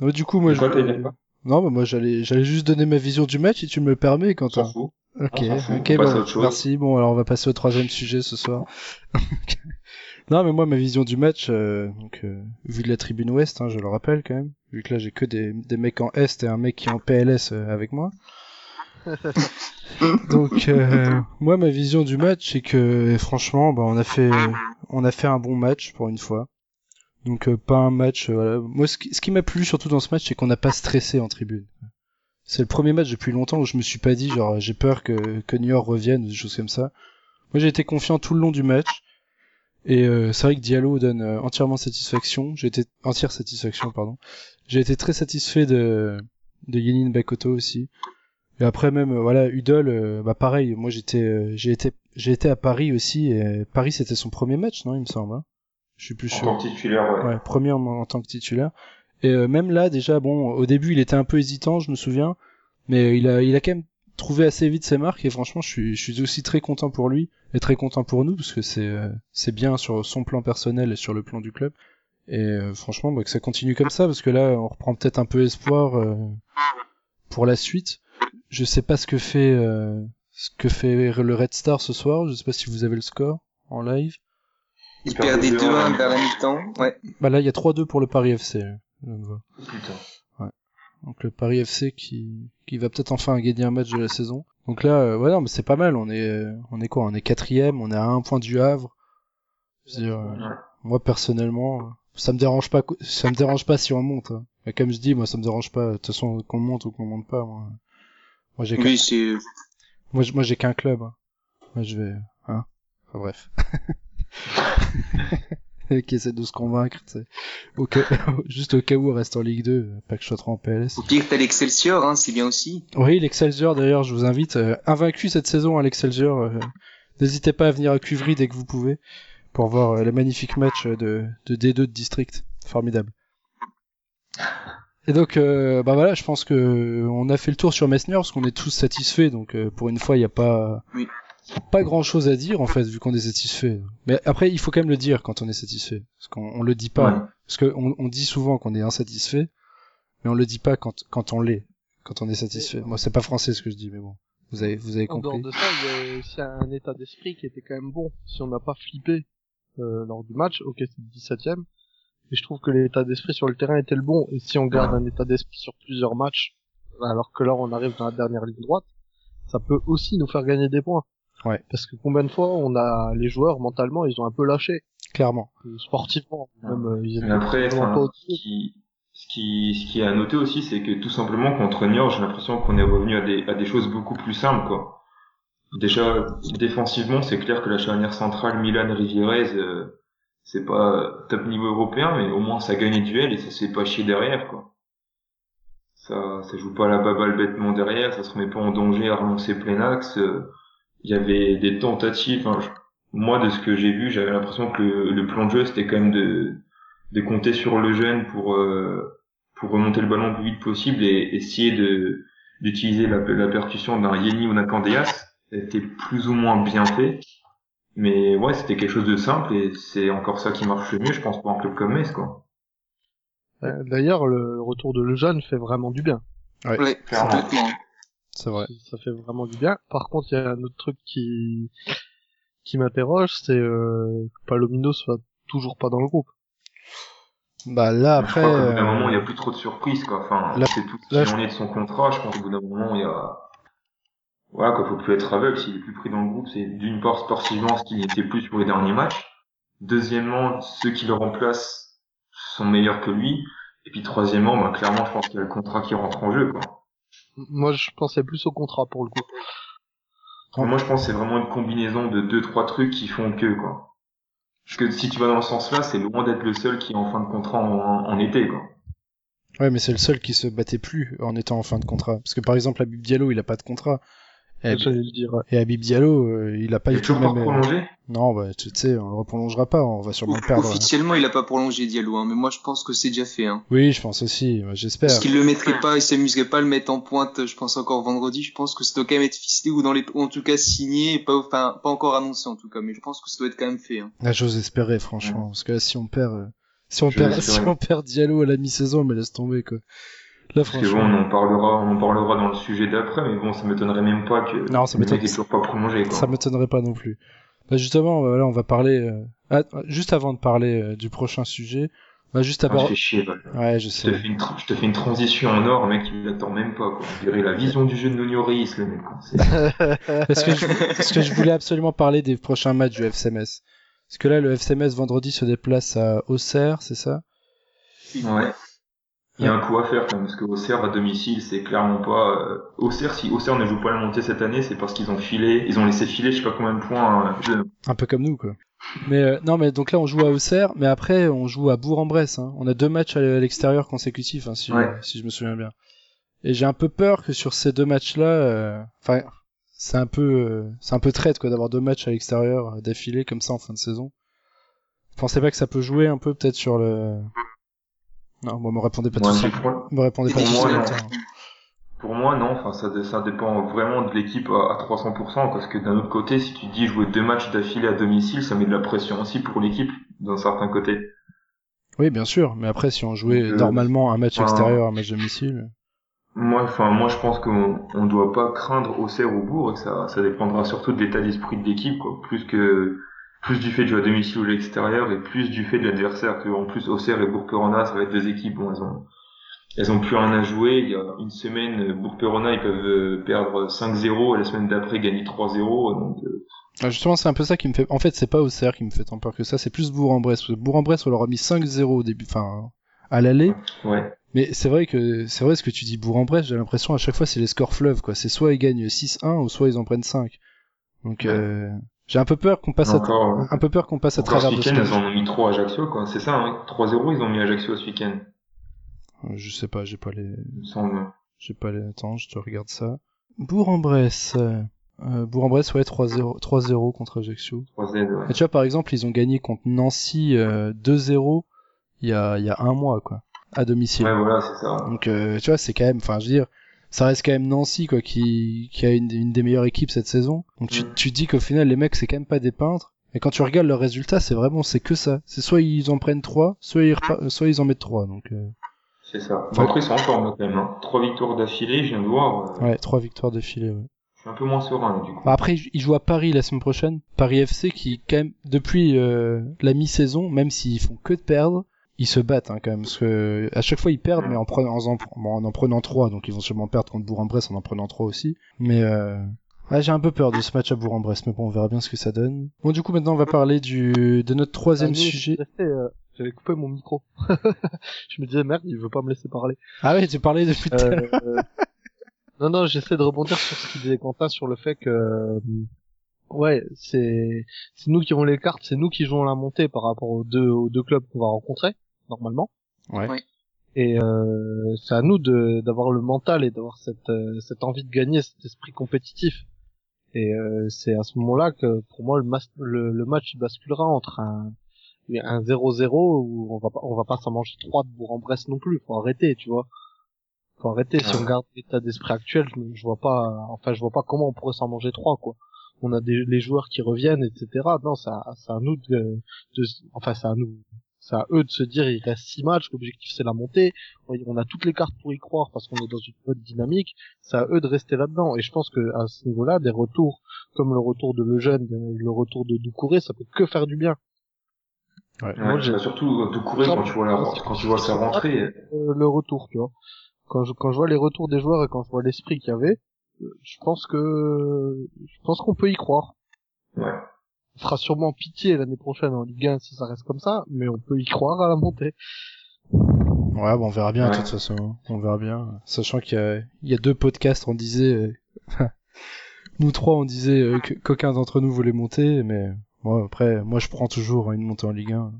S2: ouais, du coup, moi, je...
S1: quoi
S2: non, bah, moi, j'allais, j'allais juste donner ma vision du match, si tu me le permets,
S1: On fout.
S2: Ok,
S1: On fout,
S2: ok,
S1: on à
S2: bon,
S1: chose.
S2: merci. Bon, alors on va passer au troisième sujet ce soir. non, mais moi, ma vision du match, euh, donc, euh, vu de la tribune ouest, hein, je le rappelle quand même, vu que là j'ai que des, des mecs en est et un mec qui est en PLS euh, avec moi. donc, euh, moi, ma vision du match, c'est que franchement, bah, on a fait, un bon match pour une fois. Donc, euh, pas un match. euh. Moi, ce qui, m'a plu surtout dans ce match, c'est qu'on n'a pas stressé en tribune. C'est le premier match depuis longtemps où je me suis pas dit genre j'ai peur que que revienne ou des choses comme ça. Moi j'ai été confiant tout le long du match et euh, c'est vrai que Diallo donne entièrement satisfaction. J'ai été entière satisfaction pardon. J'ai été très satisfait de de Yenin Bakoto aussi. Et après même euh, voilà Udol euh, bah pareil moi j'étais euh, j'ai été j'ai été à Paris aussi et Paris c'était son premier match non il me semble. Hein je suis plus
S1: En
S2: sûr.
S1: tant que titulaire, ouais.
S2: Ouais, premier en, en tant que titulaire. Et euh, même là, déjà, bon, au début, il était un peu hésitant, je me souviens, mais il a, il a quand même trouvé assez vite ses marques. Et franchement, je suis, je suis aussi très content pour lui et très content pour nous parce que c'est, euh, c'est bien sur son plan personnel et sur le plan du club. Et euh, franchement, bah, que ça continue comme ça parce que là, on reprend peut-être un peu espoir euh, pour la suite. Je sais pas ce que fait, euh, ce que fait le Red Star ce soir. Je sais pas si vous avez le score en live.
S4: Il
S1: perd
S4: perdait
S1: 2-1
S4: 2-1 vers la mi-temps. Ouais.
S2: Bah là, il y a 3-2 pour le Paris FC. le vois.
S1: Putain.
S2: Donc le Paris FC qui, qui va peut-être enfin gagner un match de la saison. Donc là, euh, ouais, non, mais c'est pas mal. On est, euh, on est quoi? On est quatrième. On est à un point du Havre. Je veux dire, euh,
S1: Ouais.
S2: moi personnellement, euh, ça me dérange pas. Ça me dérange pas si on monte. hein. Mais comme je dis, moi, ça me dérange pas. De toute façon, qu'on monte ou qu'on monte pas. Moi, moi j'ai
S4: Oui, c'est,
S2: moi, moi, j'ai qu'un club. hein. Moi, je vais, hein. Enfin bref. qui essaie de se convaincre, tu sais. Au cas- juste au cas où on reste en Ligue 2, pas que je sois trop en PLS.
S4: au pire, t'as l'Excelsior, hein, c'est bien aussi.
S2: Oui, l'Excelsior d'ailleurs, je vous invite. euh, invaincu cette saison à l'Excelsior. euh, N'hésitez pas à venir à Cuvry dès que vous pouvez pour voir euh, les magnifiques matchs de, de D2 de district. Formidable. Et donc, euh, bah voilà, je pense que on a fait le tour sur Messner parce qu'on est tous satisfaits. Donc, euh, pour une fois, il n'y a pas
S4: Oui.
S2: pas grand chose à dire en fait vu qu'on est satisfait. Mais après, il faut quand même le dire quand on est satisfait, parce qu'on on le dit pas.
S1: Ouais.
S2: Parce qu'on on dit souvent qu'on est insatisfait, mais on le dit pas quand, quand on l'est, quand on est satisfait. Moi, c'est pas français ce que je dis, mais bon, vous avez, vous avez
S3: En dehors
S2: compris.
S3: de ça, il y a aussi un état d'esprit qui était quand même bon. Si on n'a pas flippé euh, lors du match, ok, c'est le 17ème, mais je trouve que l'état d'esprit sur le terrain était le bon. Et si on garde un état d'esprit sur plusieurs matchs, alors que là on arrive dans la dernière ligne droite, ça peut aussi nous faire gagner des points.
S2: Ouais.
S3: Parce que combien de fois on a les joueurs mentalement, ils ont un peu lâché,
S2: Clairement.
S3: Euh, sportivement, même euh, ils étaient
S1: Mais après, enfin,
S3: pas
S1: ce
S3: au-dessus.
S1: qui, ce qui, ce qui est à noter aussi, c'est que tout simplement contre Niort, j'ai l'impression qu'on est revenu à des, à des choses beaucoup plus simples, quoi. Déjà, défensivement, c'est clair que la charnière centrale Milan-Rivierez, euh, c'est pas top niveau européen, mais au moins ça gagne les duels et ça se fait pas chier derrière, quoi. Ça, ça joue pas la baballe bêtement derrière, ça se remet pas en danger à relancer plein axe. Il y avait des tentatives, je- moi, de ce que j'ai vu, j'avais l'impression que le, le plan de jeu, c'était quand même de, de compter sur le jeune pour euh, pour remonter le ballon le plus vite possible et essayer de d'utiliser la, la percussion d'un Yeni ou d'un Candeas était plus ou moins bien fait. Mais ouais, c'était quelque chose de simple et c'est encore ça qui marche le mieux, je pense, pour un club comme Metz, quoi.
S3: D'ailleurs, le retour de Lejeune fait vraiment du bien.
S2: Ouais,
S4: Ouais,
S1: clairement.
S4: complètement.
S2: c'est vrai.
S3: Ça fait vraiment du bien. Par contre, il y a un autre truc qui qui m'interroge, c'est euh, que Palomino soit toujours pas dans le groupe.
S2: Bah là
S1: Je
S2: après,
S1: crois qu'au bout d'un
S2: euh,
S1: moment, il n'y a plus trop de surprises, quoi. Enfin,
S2: là-
S1: c'est tout ce
S2: là,
S1: qui
S2: je-
S1: en est de son contrat. Je pense qu'au bout d'un moment, il y a, voilà, quoi, faut plus être aveugle. S'il est plus pris dans le groupe, c'est d'une part sportivement, ce qu'il n'était plus pour les derniers matchs. Deuxièmement, ceux qui le remplacent sont meilleurs que lui. Et puis troisièmement, bah, clairement, je pense qu'il y a le contrat qui rentre en jeu, quoi.
S3: Moi, je pensais plus au contrat pour le coup.
S1: Moi, je pense que c'est vraiment une combinaison de deux, trois trucs qui font que, quoi. Parce que si tu vas dans ce sens-là, c'est loin d'être le seul qui est en fin de contrat en, en été, quoi.
S2: ouais, mais c'est le seul qui se battait plus en étant en fin de contrat. Parce que par exemple, Habib Diallo, il a pas de contrat. Et,
S3: le dire. ouais.
S2: et Habib Diallo, euh, il a pas
S1: Il
S2: du tout
S1: toujours
S2: le
S1: pas
S2: même.
S1: prolongé.
S2: Non, bah tu sais, on le reprolongera pas, on va sûrement le perdre. hein.
S4: Officiellement, il a pas prolongé Diallo, hein, mais moi je pense que c'est déjà fait. Hein.
S2: Oui, je pense aussi, ouais, j'espère.
S4: Parce qu'il le mettrait pas, il s'amuserait pas à le mettre en pointe, je pense encore vendredi, je pense que ça doit quand même être ficelé ou dans les, ou en tout cas signé, et pas, enfin, pas encore annoncé en tout cas, mais je pense que ça doit être quand même fait. Hein.
S2: Ah, j'ose espérer, franchement, parce que là, si on perd, euh, si on
S1: Je
S2: perd, si on perd Diallo à la mi-saison, mais laisse tomber quoi. Là,
S1: Parce que bon, on en parlera, on en parlera dans le sujet d'après, mais bon, ça m'étonnerait même pas que
S2: Non, ça
S1: le mec
S2: m'étonne-
S1: est toujours pas prolongé, quoi.
S2: ça m'étonnerait pas non plus. Bah justement, voilà, on va parler. euh, ah, juste avant de parler euh, du prochain sujet, bah juste
S1: Ah, je
S2: avant.
S1: fais chier, Val.
S2: Ouais, je
S1: Je te
S2: sais.
S1: fais une, tra- je te fais une transition en or, mec, il l'attend même pas, quoi. On dirait la vision du jeu de Nuno Reis, le mec,
S2: Parce que, je, parce que je voulais absolument parler des prochains matchs du FCMS. Parce que là, le FCMS vendredi se déplace à Auxerre, c'est ça?
S1: Ouais. Il y a un coup à faire, quand même, parce que Auxerre à domicile, c'est clairement pas, euh, Auxerre, si Auxerre ne joue pas la montée cette année, c'est parce qu'ils ont filé, ils ont laissé filer, je sais pas combien de points, euh, je-
S2: Un peu comme nous, quoi. Mais euh, non, mais donc là, on joue à Auxerre, mais après, on joue à Bourg-en-Bresse. Hein. On a deux matchs à l'extérieur consécutifs, hein, si,
S1: Ouais.
S2: si je me souviens bien. Et j'ai un peu peur que sur ces deux matchs-là, euh, enfin, c'est un peu, euh, c'est un peu traite, quoi, d'avoir deux matchs à l'extérieur d'affilée comme ça en fin de saison. Vous pensez pas que ça peut jouer un peu peut-être sur le Non, bon, me répondez pas
S1: Moi,
S2: tout
S1: trop-
S2: Me répondez pas
S1: Pour
S2: tout
S1: moi, non. Pour moi, non. Enfin, ça, ça dépend vraiment de l'équipe à, à 300%, parce que d'un autre côté, si tu dis jouer deux matchs d'affilée à domicile, ça met de la pression aussi pour l'équipe, d'un certain côté.
S2: Oui, bien sûr. Mais après, si on jouait
S1: euh,
S2: normalement un match extérieur, un match domicile.
S1: Moi, enfin, moi, je pense qu'on on doit pas craindre Auxerre ou Bourg, et que ça, ça dépendra surtout de l'état d'esprit de l'équipe, quoi. Plus que, plus du fait de jouer à domicile ou à l'extérieur, et plus du fait de l'adversaire. Que, en plus, Auxerre et Bourg-Perona, ça va être deux équipes, bon, elles ont, elles ont plus rien à jouer. Il y a une semaine, Bourg-Perona, ils peuvent euh, perdre 5-0, et la semaine d'après, gagner 3-0, donc, euh,
S2: Ah, Justement, c'est un peu ça qui me fait. En fait, c'est pas Auxerre qui me fait tant peur que ça, c'est plus Bourg-en-Bresse. Bourg-en-Bresse, on leur a mis 5-0 au début, enfin, à l'aller.
S1: ouais.
S2: Mais c'est vrai que c'est vrai ce que tu dis Bourg-en-Bresse, j'ai l'impression à chaque fois c'est les scores fleuves quoi. C'est soit ils gagnent 6-1 ou soit ils en prennent 5. Donc
S1: Ouais.
S2: euh, j'ai un peu peur qu'on passe à
S1: Encore,
S2: un peu peur qu'on passe à
S1: ce
S2: travers de
S1: week-end,
S2: ce
S1: elles en ont mis 3 à Ajaccio, quoi. C'est ça, hein. 3-0, ils ont mis Ajaccio ce week-end,
S2: Euh, Je sais pas, j'ai pas les j'ai pas les attends, je te regarde ça. Bourg-en-Bresse euh, euh, Bourg-en-Bresse ouais 3-0 3-0 contre Ajaccio.
S1: 3Z, ouais.
S2: Et tu vois par exemple, ils ont gagné contre Nancy euh, 2-0 il y a il y a un mois quoi, à domicile.
S1: Ouais, voilà, c'est ça.
S2: Donc euh, tu vois, c'est quand même, enfin je veux dire, ça reste quand même Nancy quoi qui, qui a une, une des meilleures équipes cette saison. Donc tu,
S1: Mm.
S2: tu dis qu'au final les mecs c'est quand même pas des peintres. Et quand tu regardes leurs résultats, c'est vraiment c'est que ça. C'est soit ils en prennent 3, soit ils repa- soit ils en mettent 3. Donc euh,
S1: C'est ça. Bon, après, ils sont en forme, là, quand même, hein. Trois victoires d'affilée, je viens de voir. euh,
S2: ouais, 3 victoires d'affilée. Ouais.
S1: Je suis un peu moins serein, du coup.
S2: Bah, après ils jouent à Paris la semaine prochaine. Paris FC qui quand même depuis euh, la mi-saison, même s'ils font que de perdre, ils se battent hein, quand même parce que à chaque fois ils perdent mais en prenant en, en, en prenant 3 donc ils vont sûrement perdre contre Bourg-en-Bresse en en prenant 3 aussi. Mais euh, Ouais, j'ai un peu peur de ce match à Bourg-en-Bresse, mais bon, on verra bien ce que ça donne. Bon, du coup, maintenant, on va parler du de notre troisième
S3: Ah, nous,
S2: sujet.
S3: euh, J'avais coupé mon micro. je me disais merde, il veut pas me laisser parler.
S2: Ah oui, tu parlais depuis tout à l'heure.
S3: Euh, non, non, j'essaie de rebondir sur ce qu'il disait Quentin sur le fait que, euh, ouais, c'est, c'est nous qui avons les cartes, c'est nous qui jouons la montée par rapport aux deux, aux deux clubs qu'on va rencontrer, normalement.
S2: Ouais.
S4: Ouais.
S3: Et euh, c'est à nous de d'avoir le mental et d'avoir cette euh, cette envie de gagner, cet esprit compétitif. Et euh, c'est à ce moment-là que pour moi le, mas- le, le match il basculera entre un un 0-0 où on va pas on va pas s'en manger trois de Bourg-en-Bresse non plus, faut arrêter, tu vois. Faut arrêter. Si on regarde l'état d'esprit actuel, je, je vois pas, enfin, je vois pas comment on pourrait s'en manger trois, quoi. On a des, les joueurs qui reviennent, etc. Non, c'est à, c'est à nous de, de- enfin, c'est à nous, c'est à eux de se dire, il reste six matchs, l'objectif c'est la montée. On a toutes les cartes pour y croire parce qu'on est dans une bonne dynamique. C'est à eux de rester là-dedans. Et je pense que à ce niveau-là, des retours comme le retour de Lejeune, le retour de Doucouré, ça peut que faire du bien.
S2: Ouais.
S1: Ouais,
S3: Moi, j'ai-
S1: surtout Doucouré quand tu vois la, quand tu vois sa rentrée.
S3: euh, le retour, tu vois. Quand je, quand je vois les retours des joueurs et quand je vois l'esprit qu'il y avait, euh, je pense que, je pense qu'on peut y croire.
S1: Ouais.
S3: Fera sûrement pitié l'année prochaine en Ligue 1 si ça reste comme ça, mais on peut y croire à la montée.
S2: Ouais, bon, on verra bien, de
S1: Ouais.
S2: toute façon. On verra bien. Sachant qu'il y a, il y a deux podcasts, on disait, euh, nous trois, on disait euh, que- qu'aucun d'entre nous voulait monter, mais moi, après, moi, je prends toujours une montée en Ligue 1.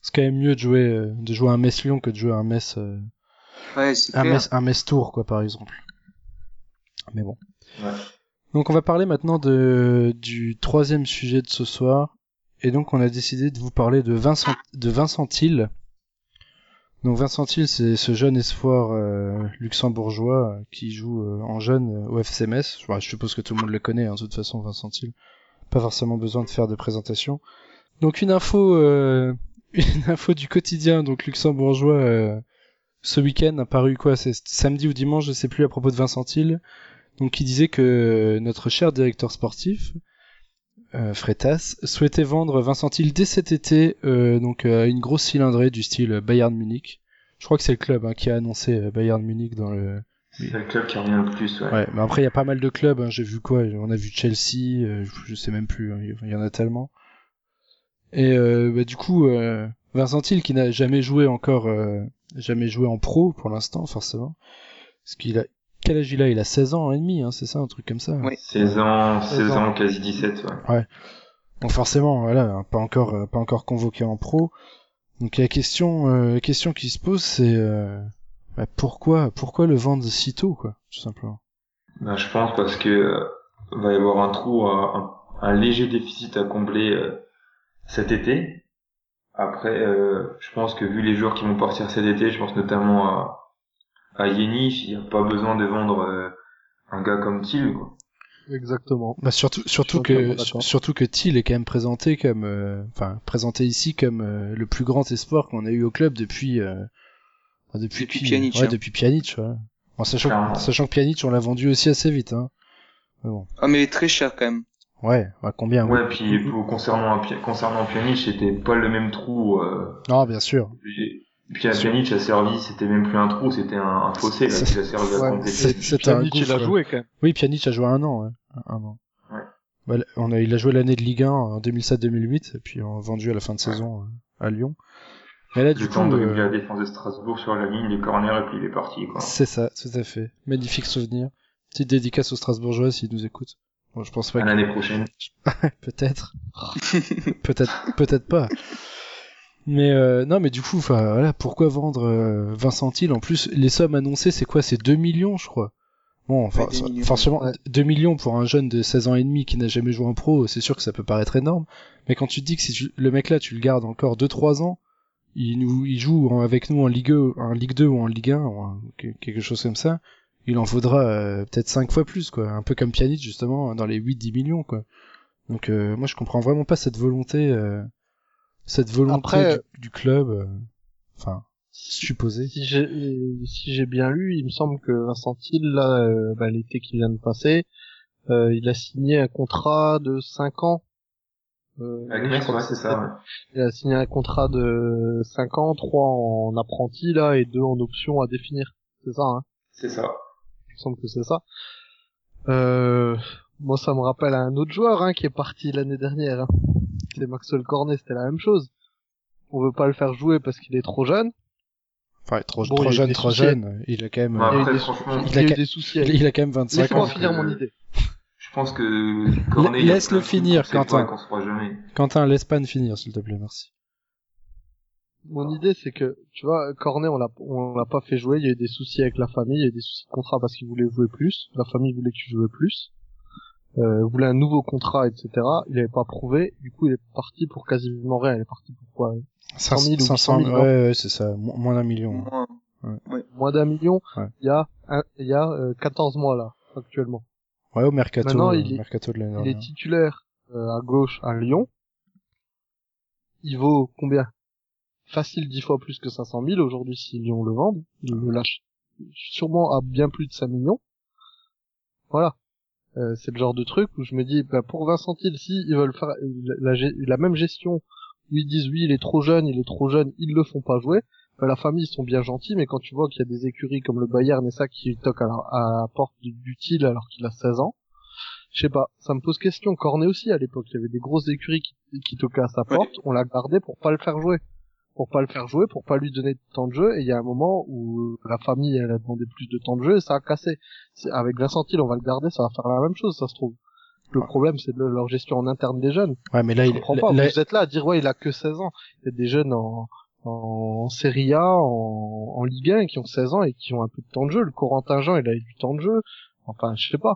S2: C'est quand même mieux de jouer, euh, de jouer un Metz-Lyon que de jouer un Metz,
S4: Ouais,
S2: un
S4: clair.
S2: Metz, un Metz-Tour, quoi, par exemple. Mais bon.
S1: Ouais.
S2: Donc, on va parler maintenant de, du troisième sujet de ce soir. Et donc, on a décidé de vous parler de Vincent, de Vincent Hill. Donc, Vincent Hill, c'est ce jeune espoir euh, luxembourgeois euh, qui joue euh, en jeune au FC Metz. Enfin, je suppose que tout le monde le connaît, hein, de toute façon, Vincent Hill. Pas forcément besoin de faire de présentation. Donc, une info, euh, une info du quotidien, donc luxembourgeois, euh, ce week-end, apparu quoi, c'est samedi ou dimanche, je sais plus, à propos de Vincent Hill. Donc, qui disait que notre cher directeur sportif, euh, Freitas, souhaitait vendre Vincent Hill dès cet été, euh, donc à une grosse cylindrée du style Bayern Munich. Je crois que c'est le club hein, qui a annoncé euh, Bayern Munich dans le.
S1: C'est le club qui revient le plus, ouais.
S2: Ouais, mais après il y a pas mal de clubs. hein, J'ai vu quoi? On a vu Chelsea, euh, je- sais même plus. hein, Il y en a tellement. Et euh, bah, du coup, euh, Vincent Hill qui n'a jamais joué encore, euh, jamais joué en pro pour l'instant, forcément. Parce qu'il a quel âge il a? Il a 16 ans et demi, hein, c'est ça, un truc comme ça?
S4: Ouais.
S1: 16 ans, 16
S3: 16 ans.
S1: ans, quasi 17, ouais.
S2: Donc forcément, voilà, pas encore, euh, pas encore convoqué en pro. Donc la question, euh, la question qui se pose, c'est euh, bah, pourquoi, pourquoi le vendre si tôt, quoi, tout simplement?
S1: Ben, je pense parce que euh, va y avoir un trou, un, un- un léger déficit à combler euh, cet été. Après, euh, je pense que vu les joueurs qui vont partir cet été, je pense notamment à, à Yeni, il n'y a pas besoin de vendre euh, un gars comme Thiel, quoi.
S3: Exactement.
S2: Bah surtout, surtout que, surtout que Thiel est quand même présenté comme, euh, enfin, présenté ici comme euh, le plus grand espoir qu'on a eu au club depuis, euh, bah, depuis,
S4: Depuis
S2: qui
S4: Pjanic,
S2: ouais,
S4: hein.
S2: depuis Pjanic, ouais. En sachant,
S1: Clairement.
S2: sachant que Pjanic, on l'a vendu aussi assez vite, hein. Mais bon.
S4: Ah, mais très cher quand même.
S2: Ouais, bah, combien
S1: Ouais, puis pour- concernant concernant Pjanic, c'était pas le même trou. Euh,
S2: Non, bien sûr.
S1: et puis à Pjanic a servi, c'était même plus un trou, c'était un, un fossé là qui a servi à
S3: Ouais,
S2: C'était un
S3: Pjanic, il a joué quand même.
S2: Oui, Pjanic a joué un an, ouais. Un an.
S1: Ouais.
S2: Bah, on a, il a joué l'année de Ligue 1 en 2007-2008, et puis on a vendu à la fin de saison euh, à Lyon. Mais là, du
S1: Le
S2: coup,
S1: temps de
S2: euh,
S1: la défense de Strasbourg sur la ligne, les corners et puis il est parti quoi.
S2: c'est ça, tout à fait. Magnifique souvenir. Petite dédicace aux Strasbourgeois s'ils nous écoutent. Bon, je pense pas
S1: À
S2: que...
S1: l'année prochaine.
S2: peut-être. peut-être, peut-être pas. Mais euh, non, mais du coup, voilà, pourquoi vendre euh, Vincent Hill En plus, les sommes annoncées, c'est quoi? C'est 2 millions, je crois. Bon, enfin,
S4: Ouais, 2
S2: ça-
S4: millions,
S2: forcément,
S3: ouais.
S2: 2 millions pour un jeune de 16 ans et demi qui n'a jamais joué en pro, c'est sûr que ça peut paraître énorme. Mais quand tu te dis que si tu- le mec là, tu le gardes encore 2-3 ans, il, nous, il joue en- avec nous en Ligue, 2, en Ligue 2 ou en Ligue 1, ou en- quelque chose comme ça, il en vaudra euh, peut-être 5 fois plus, quoi. Un peu comme Pjanic, justement, dans les 8-10 millions, quoi. Donc euh, moi je comprends vraiment pas cette volonté euh, cette volonté
S3: Après,
S2: du, du club euh, enfin supposée.
S3: Si j'ai si j'ai bien lu, il me semble que Vincent Hill, là, euh, bah, l'été qui vient de passer, euh, il a signé un contrat de 5 ans. Euh,
S1: Avec Metz, ouais, c'est ça. ouais.
S3: Il a signé un contrat de 5 ans, 3 en apprenti là et 2 en option à définir. C'est ça, hein?
S1: C'est ça.
S3: Il me semble que c'est ça. Euh, moi, ça me rappelle un autre joueur hein, qui est parti l'année dernière. Hein. C'est Maxwell Cornet, c'était la même chose. On veut pas le faire jouer parce qu'il est trop jeune.
S2: Enfin trop,
S3: Bon,
S2: trop
S3: il
S2: jeune, trop
S3: soucis.
S2: jeune, il a quand même
S1: Bah,
S3: il a
S1: après,
S3: des
S1: franchement,
S3: Il,
S2: il a
S3: y a eu
S2: qu'à-
S3: des soucis.
S2: il,
S3: avec-
S2: il a quand même 25
S3: Laisse-moi
S2: ans.
S3: finir mon idée.
S1: Je pense que Cornet,
S2: Laisse-le finir, Quentin. Quentin, laisse pas finir s'il te plaît, merci.
S3: Mon idée, c'est que, tu vois, Cornet, on l'a, on l'a pas fait jouer. Il y a eu des soucis avec la famille, il y a eu des soucis de contrat parce qu'il voulait jouer plus. La famille voulait que tu jouais plus. Euh, voulait un nouveau contrat, etc. Il avait pas prouvé. Du coup, il est parti pour quasiment rien. Il est parti pour quoi 100 000 ou
S2: 500
S3: 800 000,
S2: ouais, ouais, c'est ça, mo- moins d'un million.
S4: Moins.
S2: Ouais.
S3: Moins d'un million, il
S2: Ouais.
S3: y a un- il y a euh, 14 mois là actuellement.
S2: Ouais, au mercato,
S3: Maintenant,
S2: euh,
S3: il est-
S2: mercato de l'année
S3: Il est titulaire euh, à gauche à Lyon. Il vaut combien? Facile 10 fois plus que 500 000 aujourd'hui si Lyon le vend. Il le lâche sûrement à bien plus de 5 millions. Voilà. Euh, c'est le genre de truc où je me dis, bah, pour Vincent Hill, si ils veulent faire la, la- la même gestion, où ils disent oui, il est trop jeune, il est trop jeune, ils le font pas jouer, bah, la famille, ils sont bien gentils, mais quand tu vois qu'il y a des écuries comme le Bayern et ça qui toquent à la, à la porte du, Thiel alors qu'il a 16 ans, je sais pas, ça me pose question. Cornet aussi, à l'époque, il y avait des grosses écuries qui, qui toquaient à sa
S4: Ouais.
S3: porte, on l'a gardé pour pas le faire jouer. Pour pas le faire jouer, pour pas lui donner de temps de jeu, et il y a un moment où la famille, elle a demandé plus de temps de jeu, et ça a cassé. C'est- Avec Vincent Hill, on va le garder, ça va faire la même chose, ça se trouve. Le
S2: Ouais.
S3: problème, c'est de leur gestion en interne des jeunes.
S2: Ouais, mais là,
S3: Je
S2: il,
S3: pas.
S2: là-
S3: Vous êtes là à dire, ouais, il a que 16 ans. Il y a des jeunes en, en Serie A, en, en Ligue 1, qui ont 16 ans et qui ont un peu de temps de jeu. Le Corentin Jean, il a eu du temps de jeu. Enfin, je sais pas.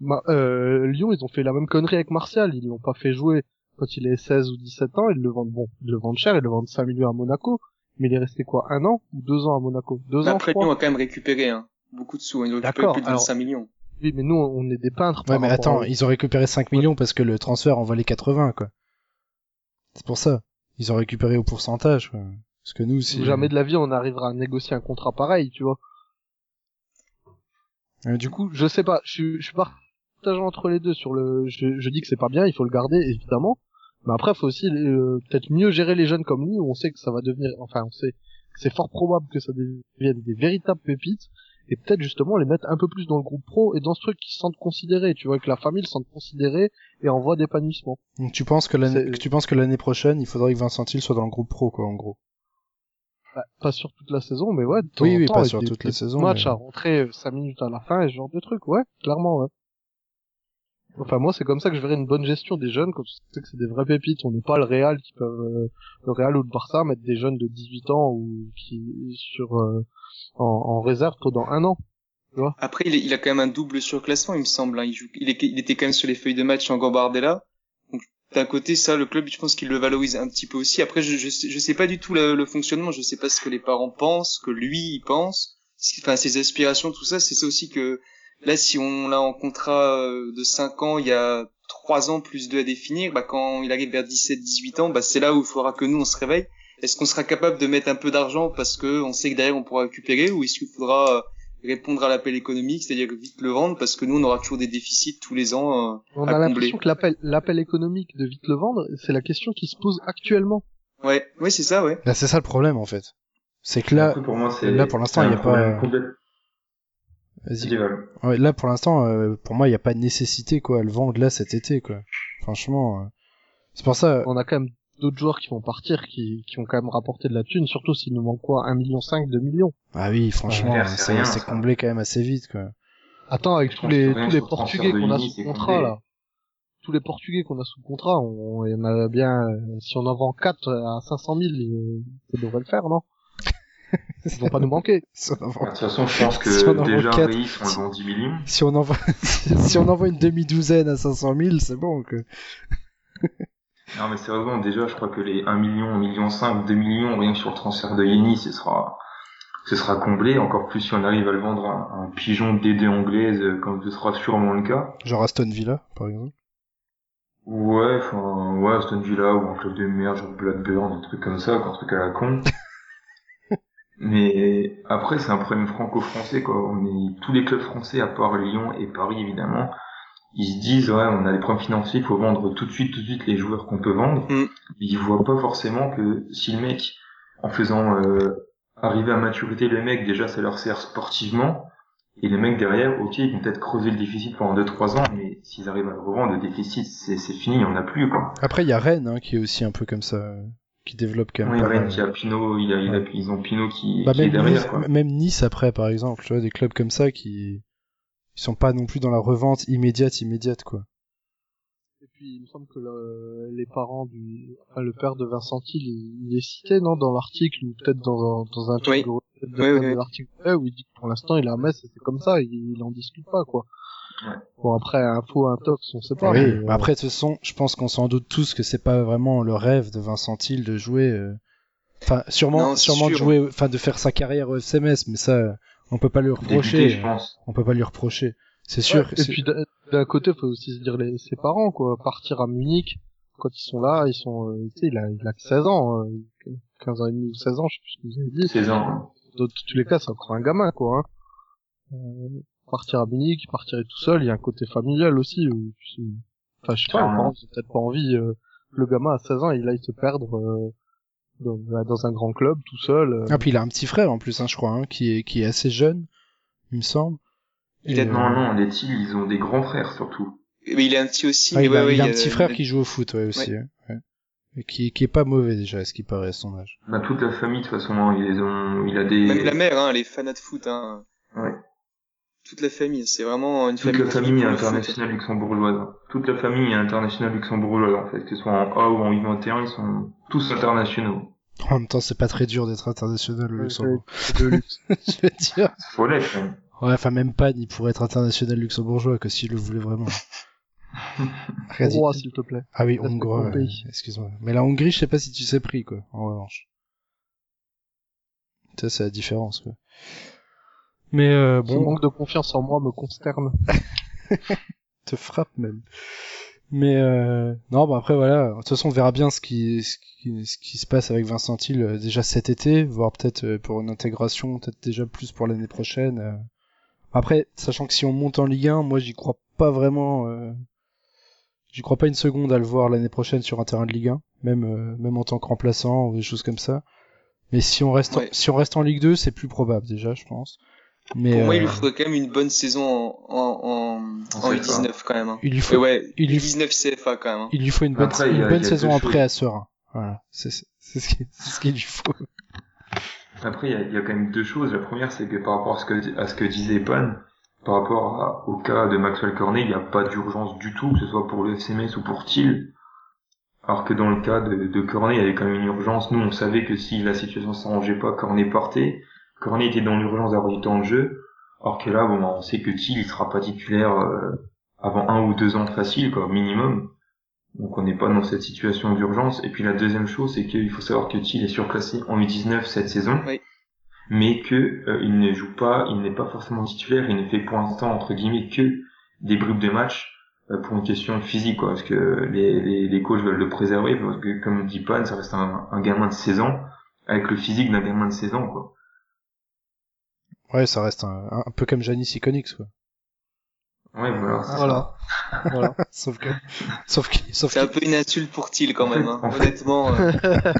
S3: Ma- euh, Lyon, ils ont fait la même connerie avec Martial. Ils l'ont pas fait jouer quand il est 16 ou 17 ans. Ils le vendent, bon, ils le vendent cher, ils le vendent 5 millions à Monaco. Mais il est resté quoi, un an ou deux ans à Monaco? Deux ans,
S4: après,
S3: crois.
S4: Lyon a quand même récupéré hein, beaucoup de sous. Ils ont récupéré
S3: D'accord,
S4: plus de
S3: alors-
S4: 25 millions.
S3: Oui, mais nous, on est des peintres.
S2: Ouais, mais attends,
S3: à-
S2: ils ont récupéré 5 millions parce que le transfert en valait 80, quoi. C'est pour ça. Ils ont récupéré au pourcentage, quoi. Parce que nous, c'est...
S3: Jamais de la vie, on arrivera à négocier un contrat pareil, tu vois.
S2: Euh, du coup,
S3: je sais pas, je suis, je suis partagé entre les deux sur le, je, je dis que c'est pas bien, il faut le garder, évidemment. Mais après, faut aussi euh, peut-être mieux gérer les jeunes comme lui, où on sait que ça va devenir, enfin, on sait que c'est fort probable que ça devienne des véritables pépites, et peut-être justement les mettre un peu plus dans le groupe pro et dans ce truc qui se sentent considérés, tu vois, que la famille se sente considérée et en voie d'épanouissement.
S2: donc tu penses que l'année, tu penses que l'année prochaine, il faudrait que Vincent Hill soit dans le groupe pro, quoi, en gros.
S3: Bah, pas sur toute la saison, mais ouais, de temps
S2: Oui,
S3: en
S2: oui,
S3: temps,
S2: pas sur
S3: des
S2: toute la saison,
S3: Match
S2: mais-
S3: à rentrer 5 minutes à la fin et ce genre de truc, ouais, clairement, ouais. Enfin, moi, c'est comme ça que je verrais une bonne gestion des jeunes, quand on sait que c'est des vrais pépites. On n'est pas le Real qui peuvent, euh, le Real ou le Barça mettre des jeunes de 18 ans ou qui, sur, euh, en, réserve pendant un an.
S4: Après, il, est- il a quand même un double surclassement, il me semble. hein. Il, joue, il, est- il était quand même sur les feuilles de match en Gambardella. Donc, d'un côté, ça, le club, je pense qu'il le valorise un petit peu aussi. Après, je, je, sais, pas du tout le, le fonctionnement. Je sais pas ce que les parents pensent, que lui, il pense. Enfin, ses aspirations, tout ça. C'est ça aussi que, là, si on l'a en contrat euh, de 5 ans, il y a 3 ans plus 2 à définir, bah, quand il arrive vers 17, 18 ans, bah, c'est là où il faudra que nous, on se réveille. Est-ce qu'on sera capable de mettre un peu d'argent parce que on sait que derrière on pourra récupérer ou est-ce qu'il faudra euh, répondre à l'appel économique, c'est-à-dire vite le vendre parce que nous on aura toujours des déficits tous les ans. euh.
S3: On
S4: À
S3: a l'impression que l'appel, l'appel économique de vite le vendre, c'est la question qui se pose actuellement.
S4: Ouais, ouais c'est ça, ouais.
S2: Là, c'est ça le problème, en fait. C'est que là,
S1: Après, pour moi, c'est
S2: là, pour l'instant, il y
S1: un
S2: a pas-
S1: Val.
S2: Ouais, là, pour l'instant, euh, pour moi, il n'y a pas de nécessité, quoi, à le vendre là cet été, quoi. Franchement, euh, c'est pour ça.
S3: On a quand même d'autres joueurs qui vont partir, qui, qui ont quand même rapporté de la thune, surtout s'il nous manque quoi, 1,5 million, 2 millions.
S2: Ah oui, franchement,
S1: Ouais, c'est
S2: c'est comblé quand même assez vite, quoi.
S3: Attends, avec tous les, tous les Portugais qu'on a sous contrat,
S1: comblé.
S3: là. Tous les Portugais qu'on a sous contrat, on, il y en a bien, euh, si on en vend 4 à 500 000, euh, ça devrait le faire, non? Ils vont pas nous manquer.
S2: Si on envoie,
S1: De toute façon, je pense que
S2: Si on
S1: déjà
S2: quatre-
S1: Reis, on le vend 10 millions.
S2: si on envoie, si on envoie une demi-douzaine à 500 000, c'est bon, que.
S1: Non, mais sérieusement, déjà, je crois que les 1 million, 1 million 5, 2 millions, rien que sur le transfert de Yeni, ce sera, ce sera comblé. Encore plus si on arrive à le vendre à un, pigeon D2 anglaise, euh, comme ce sera sûrement le cas.
S2: Genre Aston Villa, par exemple.
S1: Ouais, enfin, ouais, Aston Villa ou un club de merde, genre Blackburn, un truc comme ça, un truc à la con. Mais après, c'est un problème franco-français, quoi. On est tous les clubs français, à part Lyon et Paris, évidemment. Ils se disent, ouais, on a des problèmes financiers, il faut vendre tout de suite, tout de suite les joueurs qu'on peut vendre.
S4: Mm.
S1: Ils voient pas forcément que si le mec, en faisant euh, arriver à maturité, le mec, déjà, ça leur sert sportivement. Et les mecs derrière, ok, ils vont peut-être creuser le déficit pendant 2-3 ans, mais s'ils arrivent à le revendre, le déficit, c'est fini, il y en a plus, quoi.
S2: Après, il y a Rennes, hein, qui est aussi un peu comme ça, qui développe quand même
S1: Oui,
S2: pas
S1: Rennes
S2: mal.
S1: qui a Pinot, il a, il a, ils ont Pinot qui,
S2: Bah,
S1: qui est
S2: même,
S1: derrière,
S2: nice,
S1: quoi.
S2: même Nice après, par exemple, tu vois, des clubs comme ça qui, ils sont pas non plus dans la revente immédiate, immédiate, quoi.
S3: Et puis, il me semble que le- les parents du, enfin, le père de Vincent il, il est cité, non, dans l'article, ou peut-être dans un, dans un
S4: Oui.
S3: truc de, de-
S4: Oui, oui,
S3: de
S4: oui.
S3: l'article, ouais, où il dit que pour l'instant, il est à Metz, et c'est comme ça, il, il en discute pas, quoi.
S1: Ouais.
S3: Bon, après, un faux, un tox, on sait pas.
S2: oui,
S3: mais, euh,
S2: après, de toute façon, je pense qu'on s'en doute tous que c'est pas vraiment le rêve de Vincent Hill de jouer euh, Enfin, sûrement,
S4: Non,
S2: sûrement de jouer, enfin, de faire sa carrière au FCMS, mais ça, on peut pas lui reprocher.
S1: je pense.
S2: On peut pas lui reprocher. C'est sûr.
S3: Ouais, et puis d'un d'un côté, faut aussi se dire les, ses parents, quoi. Partir à Munich, quand ils sont là, ils sont, euh, tu sais, il a, il a que 16 ans, euh, 15 ans et demi ou 16 ans, je sais plus ce que vous avez dit.
S1: 16 ans.
S3: Dans tous les cas, c'est encore un gamin, quoi. Hein. Partir à Munich, partir tout seul, il y a un côté familial aussi. où Enfin, je sais pas, les peut-être pas envie, euh, le gamin à 16 ans, il aille se perdre euh, dans, bah, dans un grand club tout seul. euh.
S2: Ah, puis il a un petit frère en plus, hein, je crois, hein, qui est, qui est assez jeune, il me semble.
S4: Il a-
S1: Non, non, les Teal, ils ont des grands frères surtout.
S4: Mais il a un petit aussi,
S2: ah,
S4: mais
S2: il,
S4: ouais,
S2: a,
S4: ouais,
S2: il a un petit frère qui joue au foot, ouais, aussi. ouais, ouais. Et qui, qui est pas mauvais déjà, à ce qui paraît à son âge.
S1: Bah, toute la famille, de toute façon, hein, ils ont, il a des,
S4: Même la mère, hein, elle est fanat de foot, hein. Toute la famille, c'est vraiment une
S1: toute
S4: famille.
S1: la famille est internationale luxembourgeoise. Toute la famille est internationale luxembourgeoise, en fait. Que ce soit en A ou en U21, ils sont tous internationaux.
S2: En même temps, c'est pas très dur d'être international au Luxembourg. je veux dire.
S1: Faut l'être, hein.
S2: Ouais, enfin, même pas, ni pour être international luxembourgeois, que s'il le voulait vraiment.
S3: Roi, s'il te plaît.
S2: Ah oui, hongrois, ouais, excuse-moi. Mais la Hongrie, je sais pas si tu sais pris, quoi, en revanche. Ça, c'est la différence, quoi. Mais euh,
S3: Son
S2: bon,
S3: manque de confiance en moi me consterne.
S2: te frappe même. Mais euh, non, bah après voilà. De toute façon, on verra bien ce qui ce qui, ce qui se passe avec Vincent Hill euh, déjà cet été, voire peut-être euh, pour une intégration, peut-être déjà plus pour l'année prochaine. euh. Après, sachant que si on monte en Ligue 1, moi j'y crois pas vraiment. euh, J'y crois pas une seconde à le voir l'année prochaine sur un terrain de Ligue 1, même euh, même en tant que remplaçant ou des choses comme ça. Mais si on reste en- si on reste en Ligue 2, c'est plus probable déjà, je pense. Mais
S4: Pour moi, il
S2: euh,
S4: lui faudrait quand même une bonne saison en, en, en,
S1: En
S4: en
S1: CFA.
S4: U19 quand même. Hein.
S2: il lui
S4: Et
S2: faut
S4: ouais,
S2: il lui-
S4: U19 CFA quand même. Hein.
S2: Il lui faut une bonne,
S1: Après,
S2: une
S1: a-
S2: saison après
S1: choses.
S2: à Serein. Voilà, c'est ce qui- c'est ce qu'il lui faut.
S1: Après, il y a, il y a quand même deux choses. La première, c'est que par rapport à ce que, à ce que disait Pan, par rapport à- au cas de Maxwell Cornet, il n'y a pas d'urgence du tout, que ce soit pour le FCMS ou pour Thiel. Alors que dans le cas de, de Cornet, il y avait quand même une urgence. Nous, on savait que si la situation s'arrangeait pas, Cornet partait. Cornet était dans l'urgence d'avoir du temps de jeu. Alors que là, bon, on sait que Thiel, il sera pas titulaire euh, avant un ou deux ans facile, quoi, minimum. Donc on n'est pas dans cette situation d'urgence. Et puis la deuxième chose, c'est qu'il faut savoir que Thiel est surclassé en U19 cette saison,
S4: Oui.
S1: mais que euh, il ne joue pas, il n'est pas forcément titulaire, il ne fait pour l'instant entre guillemets que des bribes de match euh, pour une question physique, quoi, parce que les, les, les coachs veulent le préserver, parce que comme dit Pan, ça reste un, un gamin de 16 ans, avec le physique d'un gamin de 16 ans, quoi.
S2: Ouais, ça reste un, un peu comme Janis Iconix, quoi.
S1: Ouais, voilà.
S3: Voilà. voilà.
S2: sauf que, sauf qu'il, sauf
S4: C'est un peu une insulte pour Thiel quand
S1: En
S4: même. Hein.
S1: en fait-
S4: Honnêtement, euh,
S1: ça.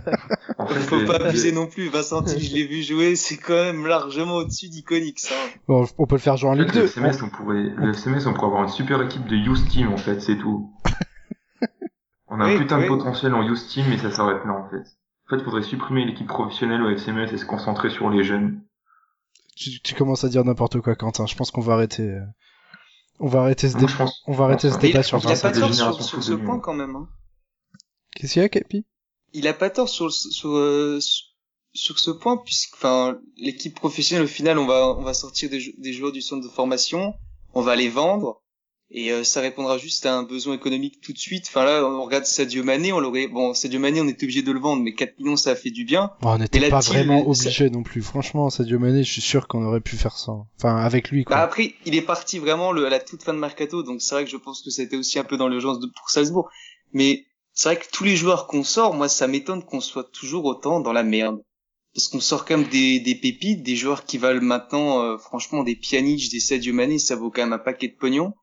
S1: En fait,
S4: faut pas abuser non plus. Vincent Thiel, je l'ai vu jouer, c'est quand même largement au-dessus d'Iconix. Hein.
S2: bon, on peut le faire jouer en Ligue
S1: le
S2: 2.
S1: FCMS, on pourrait, le FCMS, on pourrait avoir une super équipe de youth team, en fait, c'est tout. On a
S4: Oui,
S1: un putain
S4: oui.
S1: de potentiel en youth team, mais ça s'arrête là, en fait. En fait, il faudrait supprimer l'équipe professionnelle au FCMS et se concentrer sur les jeunes.
S2: Tu, tu commences à dire n'importe quoi, Quentin. Je pense qu'on va arrêter. euh, On va arrêter ce débat. On va arrêter ce débat
S4: a-
S2: sur
S4: il a
S2: Vincent.
S4: pas tort sur, ce point quand même. Hein.
S2: Qu'est-ce qu'il y a, Capi?
S4: Il a pas tort sur sur euh, sur ce point puisque enfin l'équipe professionnelle au final on va on va sortir des, des joueurs du centre de formation on va les vendre et euh, ça répondra juste à un besoin économique tout de suite enfin là on regarde Sadio Mané on l'aurait bon Sadio Mané on était obligé de le vendre mais 4 millions ça a fait du bien
S2: Bon, On n'était pas vraiment
S4: ça-
S2: obligé non plus. Franchement, Sadio Mané, je suis sûr qu'on aurait pu faire ça. Enfin, avec lui,
S4: bah
S2: quoi.
S4: après il est parti vraiment le, à la toute fin de mercato donc c'est vrai que je pense que été aussi un peu dans l'urgence de pour Salzbourg mais c'est vrai que tous les joueurs qu'on sort moi ça m'étonne qu'on soit toujours autant dans la merde parce qu'on sort quand même des, des pépites, des joueurs qui valent maintenant, euh, franchement, des Pjanic, des Sadio Mané, ça vaut quand même un paquet de pognon.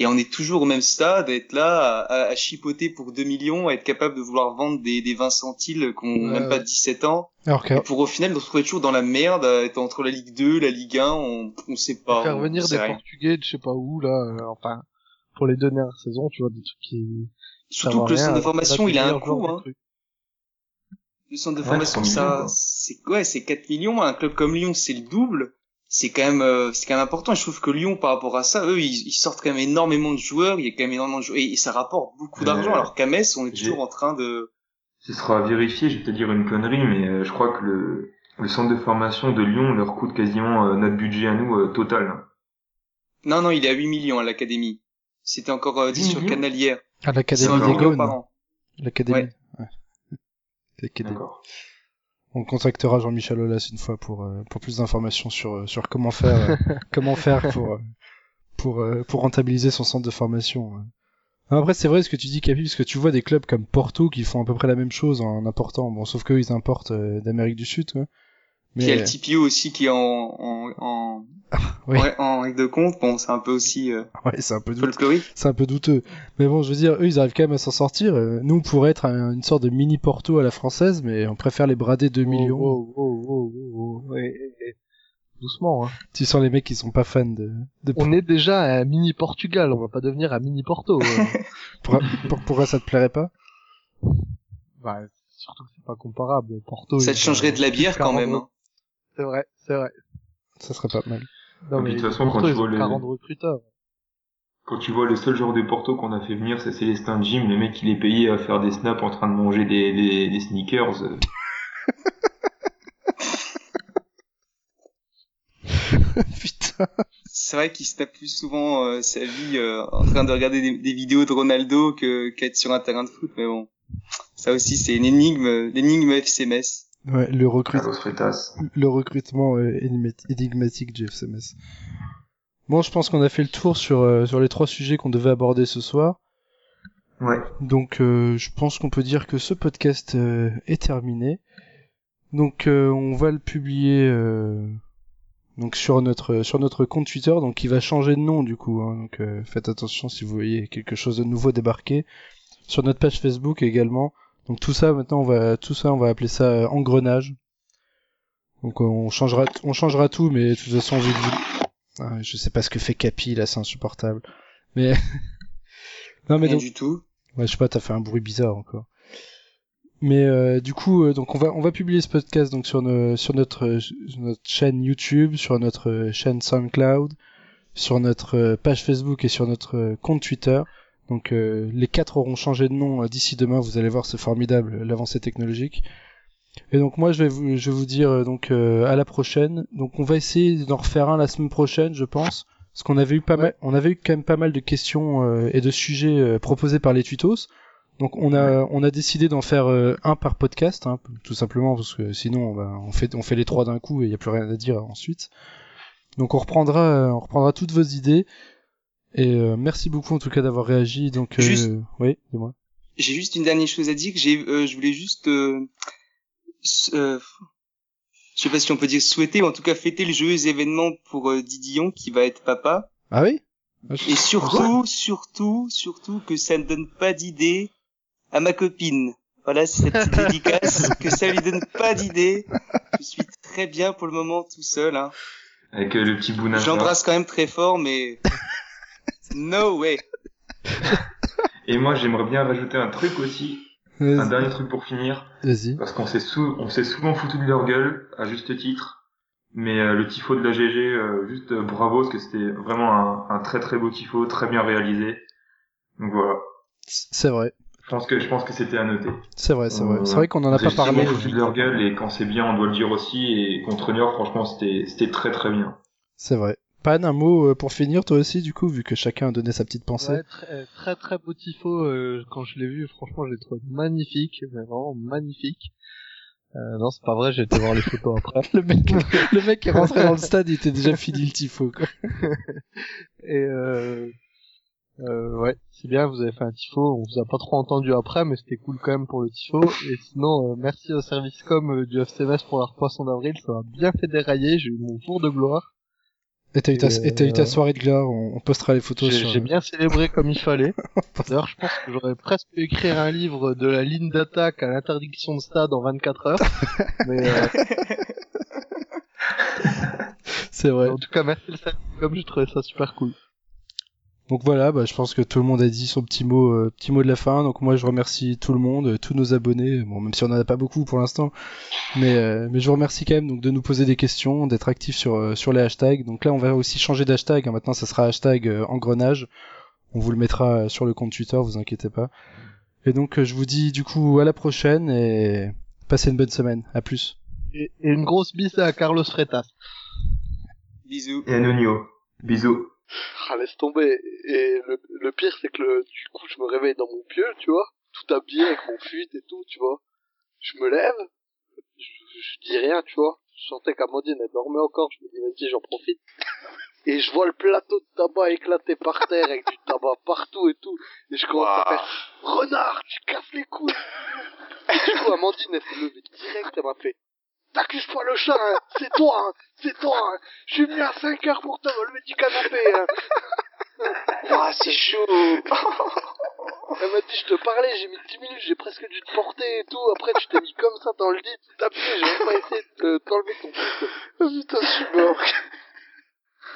S4: Et on est toujours au même stade, à être là, à, à chipoter pour 2 millions, à être capable de vouloir vendre des, des Vincent Hill qui ont
S3: Ouais,
S4: même pas
S3: ouais.
S4: 17 ans.
S2: Alors que,
S4: Et pour au final, de se retrouver toujours dans la merde, à être entre la Ligue 2, la Ligue 1, on, on sait pas.
S3: faire
S4: on
S3: venir des
S4: rien.
S3: Portugais de je sais pas où là, euh, enfin pour les deux dernières saisons, tu vois des trucs qui
S4: Surtout que le centre de formation, il a un coût, hein. Le centre de
S1: Ouais,
S4: formation,
S1: 3 millions,
S4: ça, c'est ouais, c'est 4 millions. Un club comme Lyon, c'est le double. C'est quand même, euh, c'est quand même important. Et je trouve que Lyon, par rapport à ça, eux, ils, ils sortent quand même énormément de joueurs. Il y a quand même énormément de joueurs et, et ça rapporte beaucoup
S1: Euh,
S4: d'argent. Alors qu'à Metz, on est toujours en train de.
S1: Ce sera vérifié, je vais te dire une connerie, mais euh, je crois que le, le centre de formation de Lyon leur coûte quasiment euh, notre budget à nous euh, total.
S4: Non, non, il est à 8 millions à l'académie. C'était encore euh, dit
S1: 8
S4: sur Canal hier.
S2: à l'Académie des. L'académie.
S4: Ouais.
S2: Ouais. L'académie.
S1: D'accord.
S2: On contactera Jean-Michel Aulas une fois pour euh, pour plus d'informations sur euh, sur comment faire euh, comment faire pour pour pour rentabiliser son centre de formation. Après c'est vrai ce que tu dis Capi parce que tu vois des clubs comme Porto qui font à peu près la même chose en important bon sauf qu'eux ils importent d'Amérique du Sud quoi.
S4: Puis il y a le TPO aussi qui est en, en, en,
S2: Oui.
S4: ouais, en règle de compte. Bon, c'est un peu aussi euh,
S2: ouais c'est un peu douteux.
S4: folklorique.
S2: c'est un peu douteux. Mais bon, je veux dire, eux, ils arrivent quand même à s'en sortir. Euh, Nous, on pourrait être un- une sorte de mini Porto à la française, mais on préfère les brader 2 millions.
S3: Oh, oh, oh, oh, oh, ouais, ouais, ouais. Doucement, hein.
S2: Tu sens les mecs qui sont pas fans de... de...
S3: On est déjà à un mini Portugal, on va pas devenir un mini Porto. euh.
S2: Pourquoi, pour- pourquoi ça te plairait pas?
S3: Bah, surtout que c'est pas comparable. Porto.
S4: Ça te changerait de la bière quand
S3: 40
S4: même. hein.
S3: C'est vrai, c'est vrai.
S2: Ça serait pas mal.
S3: Non, mais
S1: de toute façon,
S3: Porto,
S1: quand tu vois le-
S3: 40 recruteurs.
S1: Quand tu vois le seul joueur de Porto qu'on a fait venir, c'est Célestin Jim, le mec il est payé à faire des snaps en train de manger des, des, des sneakers.
S2: Putain.
S4: C'est vrai qu'il se tape plus souvent euh, sa vie euh, en train de regarder des, des vidéos de Ronaldo que qu'être sur un terrain de foot. Mais bon, ça aussi c'est une énigme, l'énigme FC Metz.
S2: Ouais, le, recrut... Recrutement euh, énigmat- énigmatique Jeff SMS. Bon, je pense qu'on a fait le tour sur, euh, sur les trois sujets qu'on devait aborder ce soir.
S1: Ouais.
S2: Donc euh, je pense qu'on peut dire que ce podcast euh, est terminé. Donc euh, on va le publier euh, donc sur notre sur notre compte Twitter, donc qui va changer de nom du coup. hein. donc euh, faites attention si vous voyez quelque chose de nouveau débarquer. Sur notre page Facebook également. Donc tout ça maintenant on va tout ça on va appeler ça euh, engrenage. Donc euh, on changera on changera tout, mais de toute façon vu que. Ah, je sais pas ce que fait Capi là, c'est insupportable. Mais non mais
S4: Rien
S2: donc
S4: du tout.
S2: Ouais, je sais pas, t'as fait un bruit bizarre encore. Mais euh, du coup, euh, donc on va on va publier ce podcast donc sur nos, sur notre sur notre chaîne YouTube, sur notre chaîne SoundCloud, sur notre page Facebook et sur notre compte Twitter. Donc euh, les quatre auront changé de nom euh, d'ici demain. Vous allez voir, c'est formidable l'avancée technologique. Et donc moi je vais vous je vais vous dire euh, donc euh, à la prochaine. Donc on va essayer d'en refaire un la semaine prochaine, je pense. Parce qu'on avait eu pas mal, on avait eu quand même pas mal de questions euh, et de sujets euh, proposés par les tutos. Donc on a on a décidé d'en faire euh, un par podcast, hein, tout simplement parce que sinon bah, on fait on fait les trois d'un coup et il y a plus rien à dire ensuite. Donc on reprendra on reprendra toutes vos idées et euh, merci beaucoup en tout cas d'avoir réagi. Donc euh,
S4: Juste-
S2: oui, dis-moi.
S4: J'ai juste une dernière chose à dire. J'ai, euh, je voulais juste, euh, euh, je sais pas si on peut dire souhaiter, mais en tout cas fêter le joyeux événement pour euh, Didion qui va être papa.
S2: Ah oui? Ah, je-
S4: Et surtout, surtout, surtout que ça ne donne pas d'idée à ma copine. Voilà, c'est cette petite dédicace, que ça lui donne pas d'idée. Je suis très bien pour le moment tout seul. Hein.
S1: Avec euh, le petit bout
S4: Je l'embrasse quand même très fort, mais no way.
S1: Et moi j'aimerais bien rajouter un truc aussi, un dernier truc pour finir,
S2: Vas-y.
S1: parce qu'on s'est sou- on s'est souvent foutu de leur gueule, à juste titre. Mais euh, le tifo de la GG, euh, juste euh, bravo, parce que c'était vraiment un, un très très beau tifo, très bien réalisé. Donc voilà.
S2: C'est vrai.
S1: Je pense que je pense que c'était à noter.
S2: C'est vrai, c'est vrai.
S1: Euh,
S2: C'est vrai qu'on en a
S1: On
S2: pas
S1: s'est
S2: parlé.
S1: souvent foutu de leur gueule et quand c'est bien, on doit le dire aussi. Et contre Niort, franchement, c'était c'était très très bien.
S2: C'est vrai. Pan, un mot euh, pour finir toi aussi du coup vu que chacun a donné sa petite pensée.
S3: Ouais, très, très très beau tifo. euh, quand je l'ai vu, franchement, je l'ai trouvé magnifique, mais vraiment magnifique. Euh, non, c'est pas vrai. J'ai été voir les photos après.
S2: Le mec, le mec est rentré dans le stade, il était déjà fini le tifo quoi.
S3: Et euh, euh, ouais, c'est bien. Vous avez fait un tifo. On vous a pas trop entendu après, mais c'était cool quand même pour le tifo. Et sinon, euh, merci au service com euh, du FCMS pour leur poisson d'avril. Ça m'a bien fait dérailler. J'ai eu mon tour de gloire.
S2: Et t'as eu eu ta
S3: euh,
S2: soirée de gloire, on, on postera les photos
S3: J'ai
S2: sur...
S3: j'ai bien célébré comme il fallait. D'ailleurs, je pense que j'aurais presque pu écrire un livre de la ligne d'attaque à l'interdiction de stade en 24 heures. Mais euh,
S2: C'est vrai.
S3: en tout cas, merci le service com. J'ai trouvé ça super cool.
S2: Donc voilà, bah, je pense que tout le monde a dit son petit mot, euh, petit mot de la fin. Donc moi je remercie tout le monde, euh, tous nos abonnés. Bon, même si on en a pas beaucoup pour l'instant, mais euh, mais je vous remercie quand même donc de nous poser des questions, d'être actifs sur euh, sur les hashtags. Donc là on va aussi changer d'hashtag. hein. Maintenant ça sera hashtag euh, engrenage. On vous le mettra sur le compte Twitter, vous inquiétez pas. Et donc euh, je vous dis du coup à la prochaine et passez une bonne semaine. À plus.
S3: Et, et une grosse bise à Carlos Freitas.
S4: Bisous.
S1: Et à Nonio. Bisous.
S3: Ah, laisse tomber. Et le, le pire, c'est que le, du coup, je me réveille dans mon pieu, tu vois, tout habillé avec mon fuite et tout, tu vois. Je me lève, je je dis rien, tu vois. Je sentais qu'Amandine, elle dormait encore. Je me dis, vas-y, j'en profite. Et je vois le plateau de tabac éclaté par terre avec du tabac partout et tout. Et je commence à faire, renard, tu casses les couilles. Et du coup, Amandine, elle s'est levée direct, elle m'a fait, t'accuses pas le chat, hein. c'est toi, hein. c'est toi. Hein. Je suis venu à 5 heures pour te lever du canapé. Hein.
S5: Ah, c'est chaud.
S3: Elle m'a dit, je te parlais, j'ai mis 10 minutes, j'ai presque dû te porter et tout. Après, tu t'es mis comme ça dans le lit, tu t'as j'ai même pas essayé de te- t'enlever ton truc.
S5: Oh, putain, je suis mort.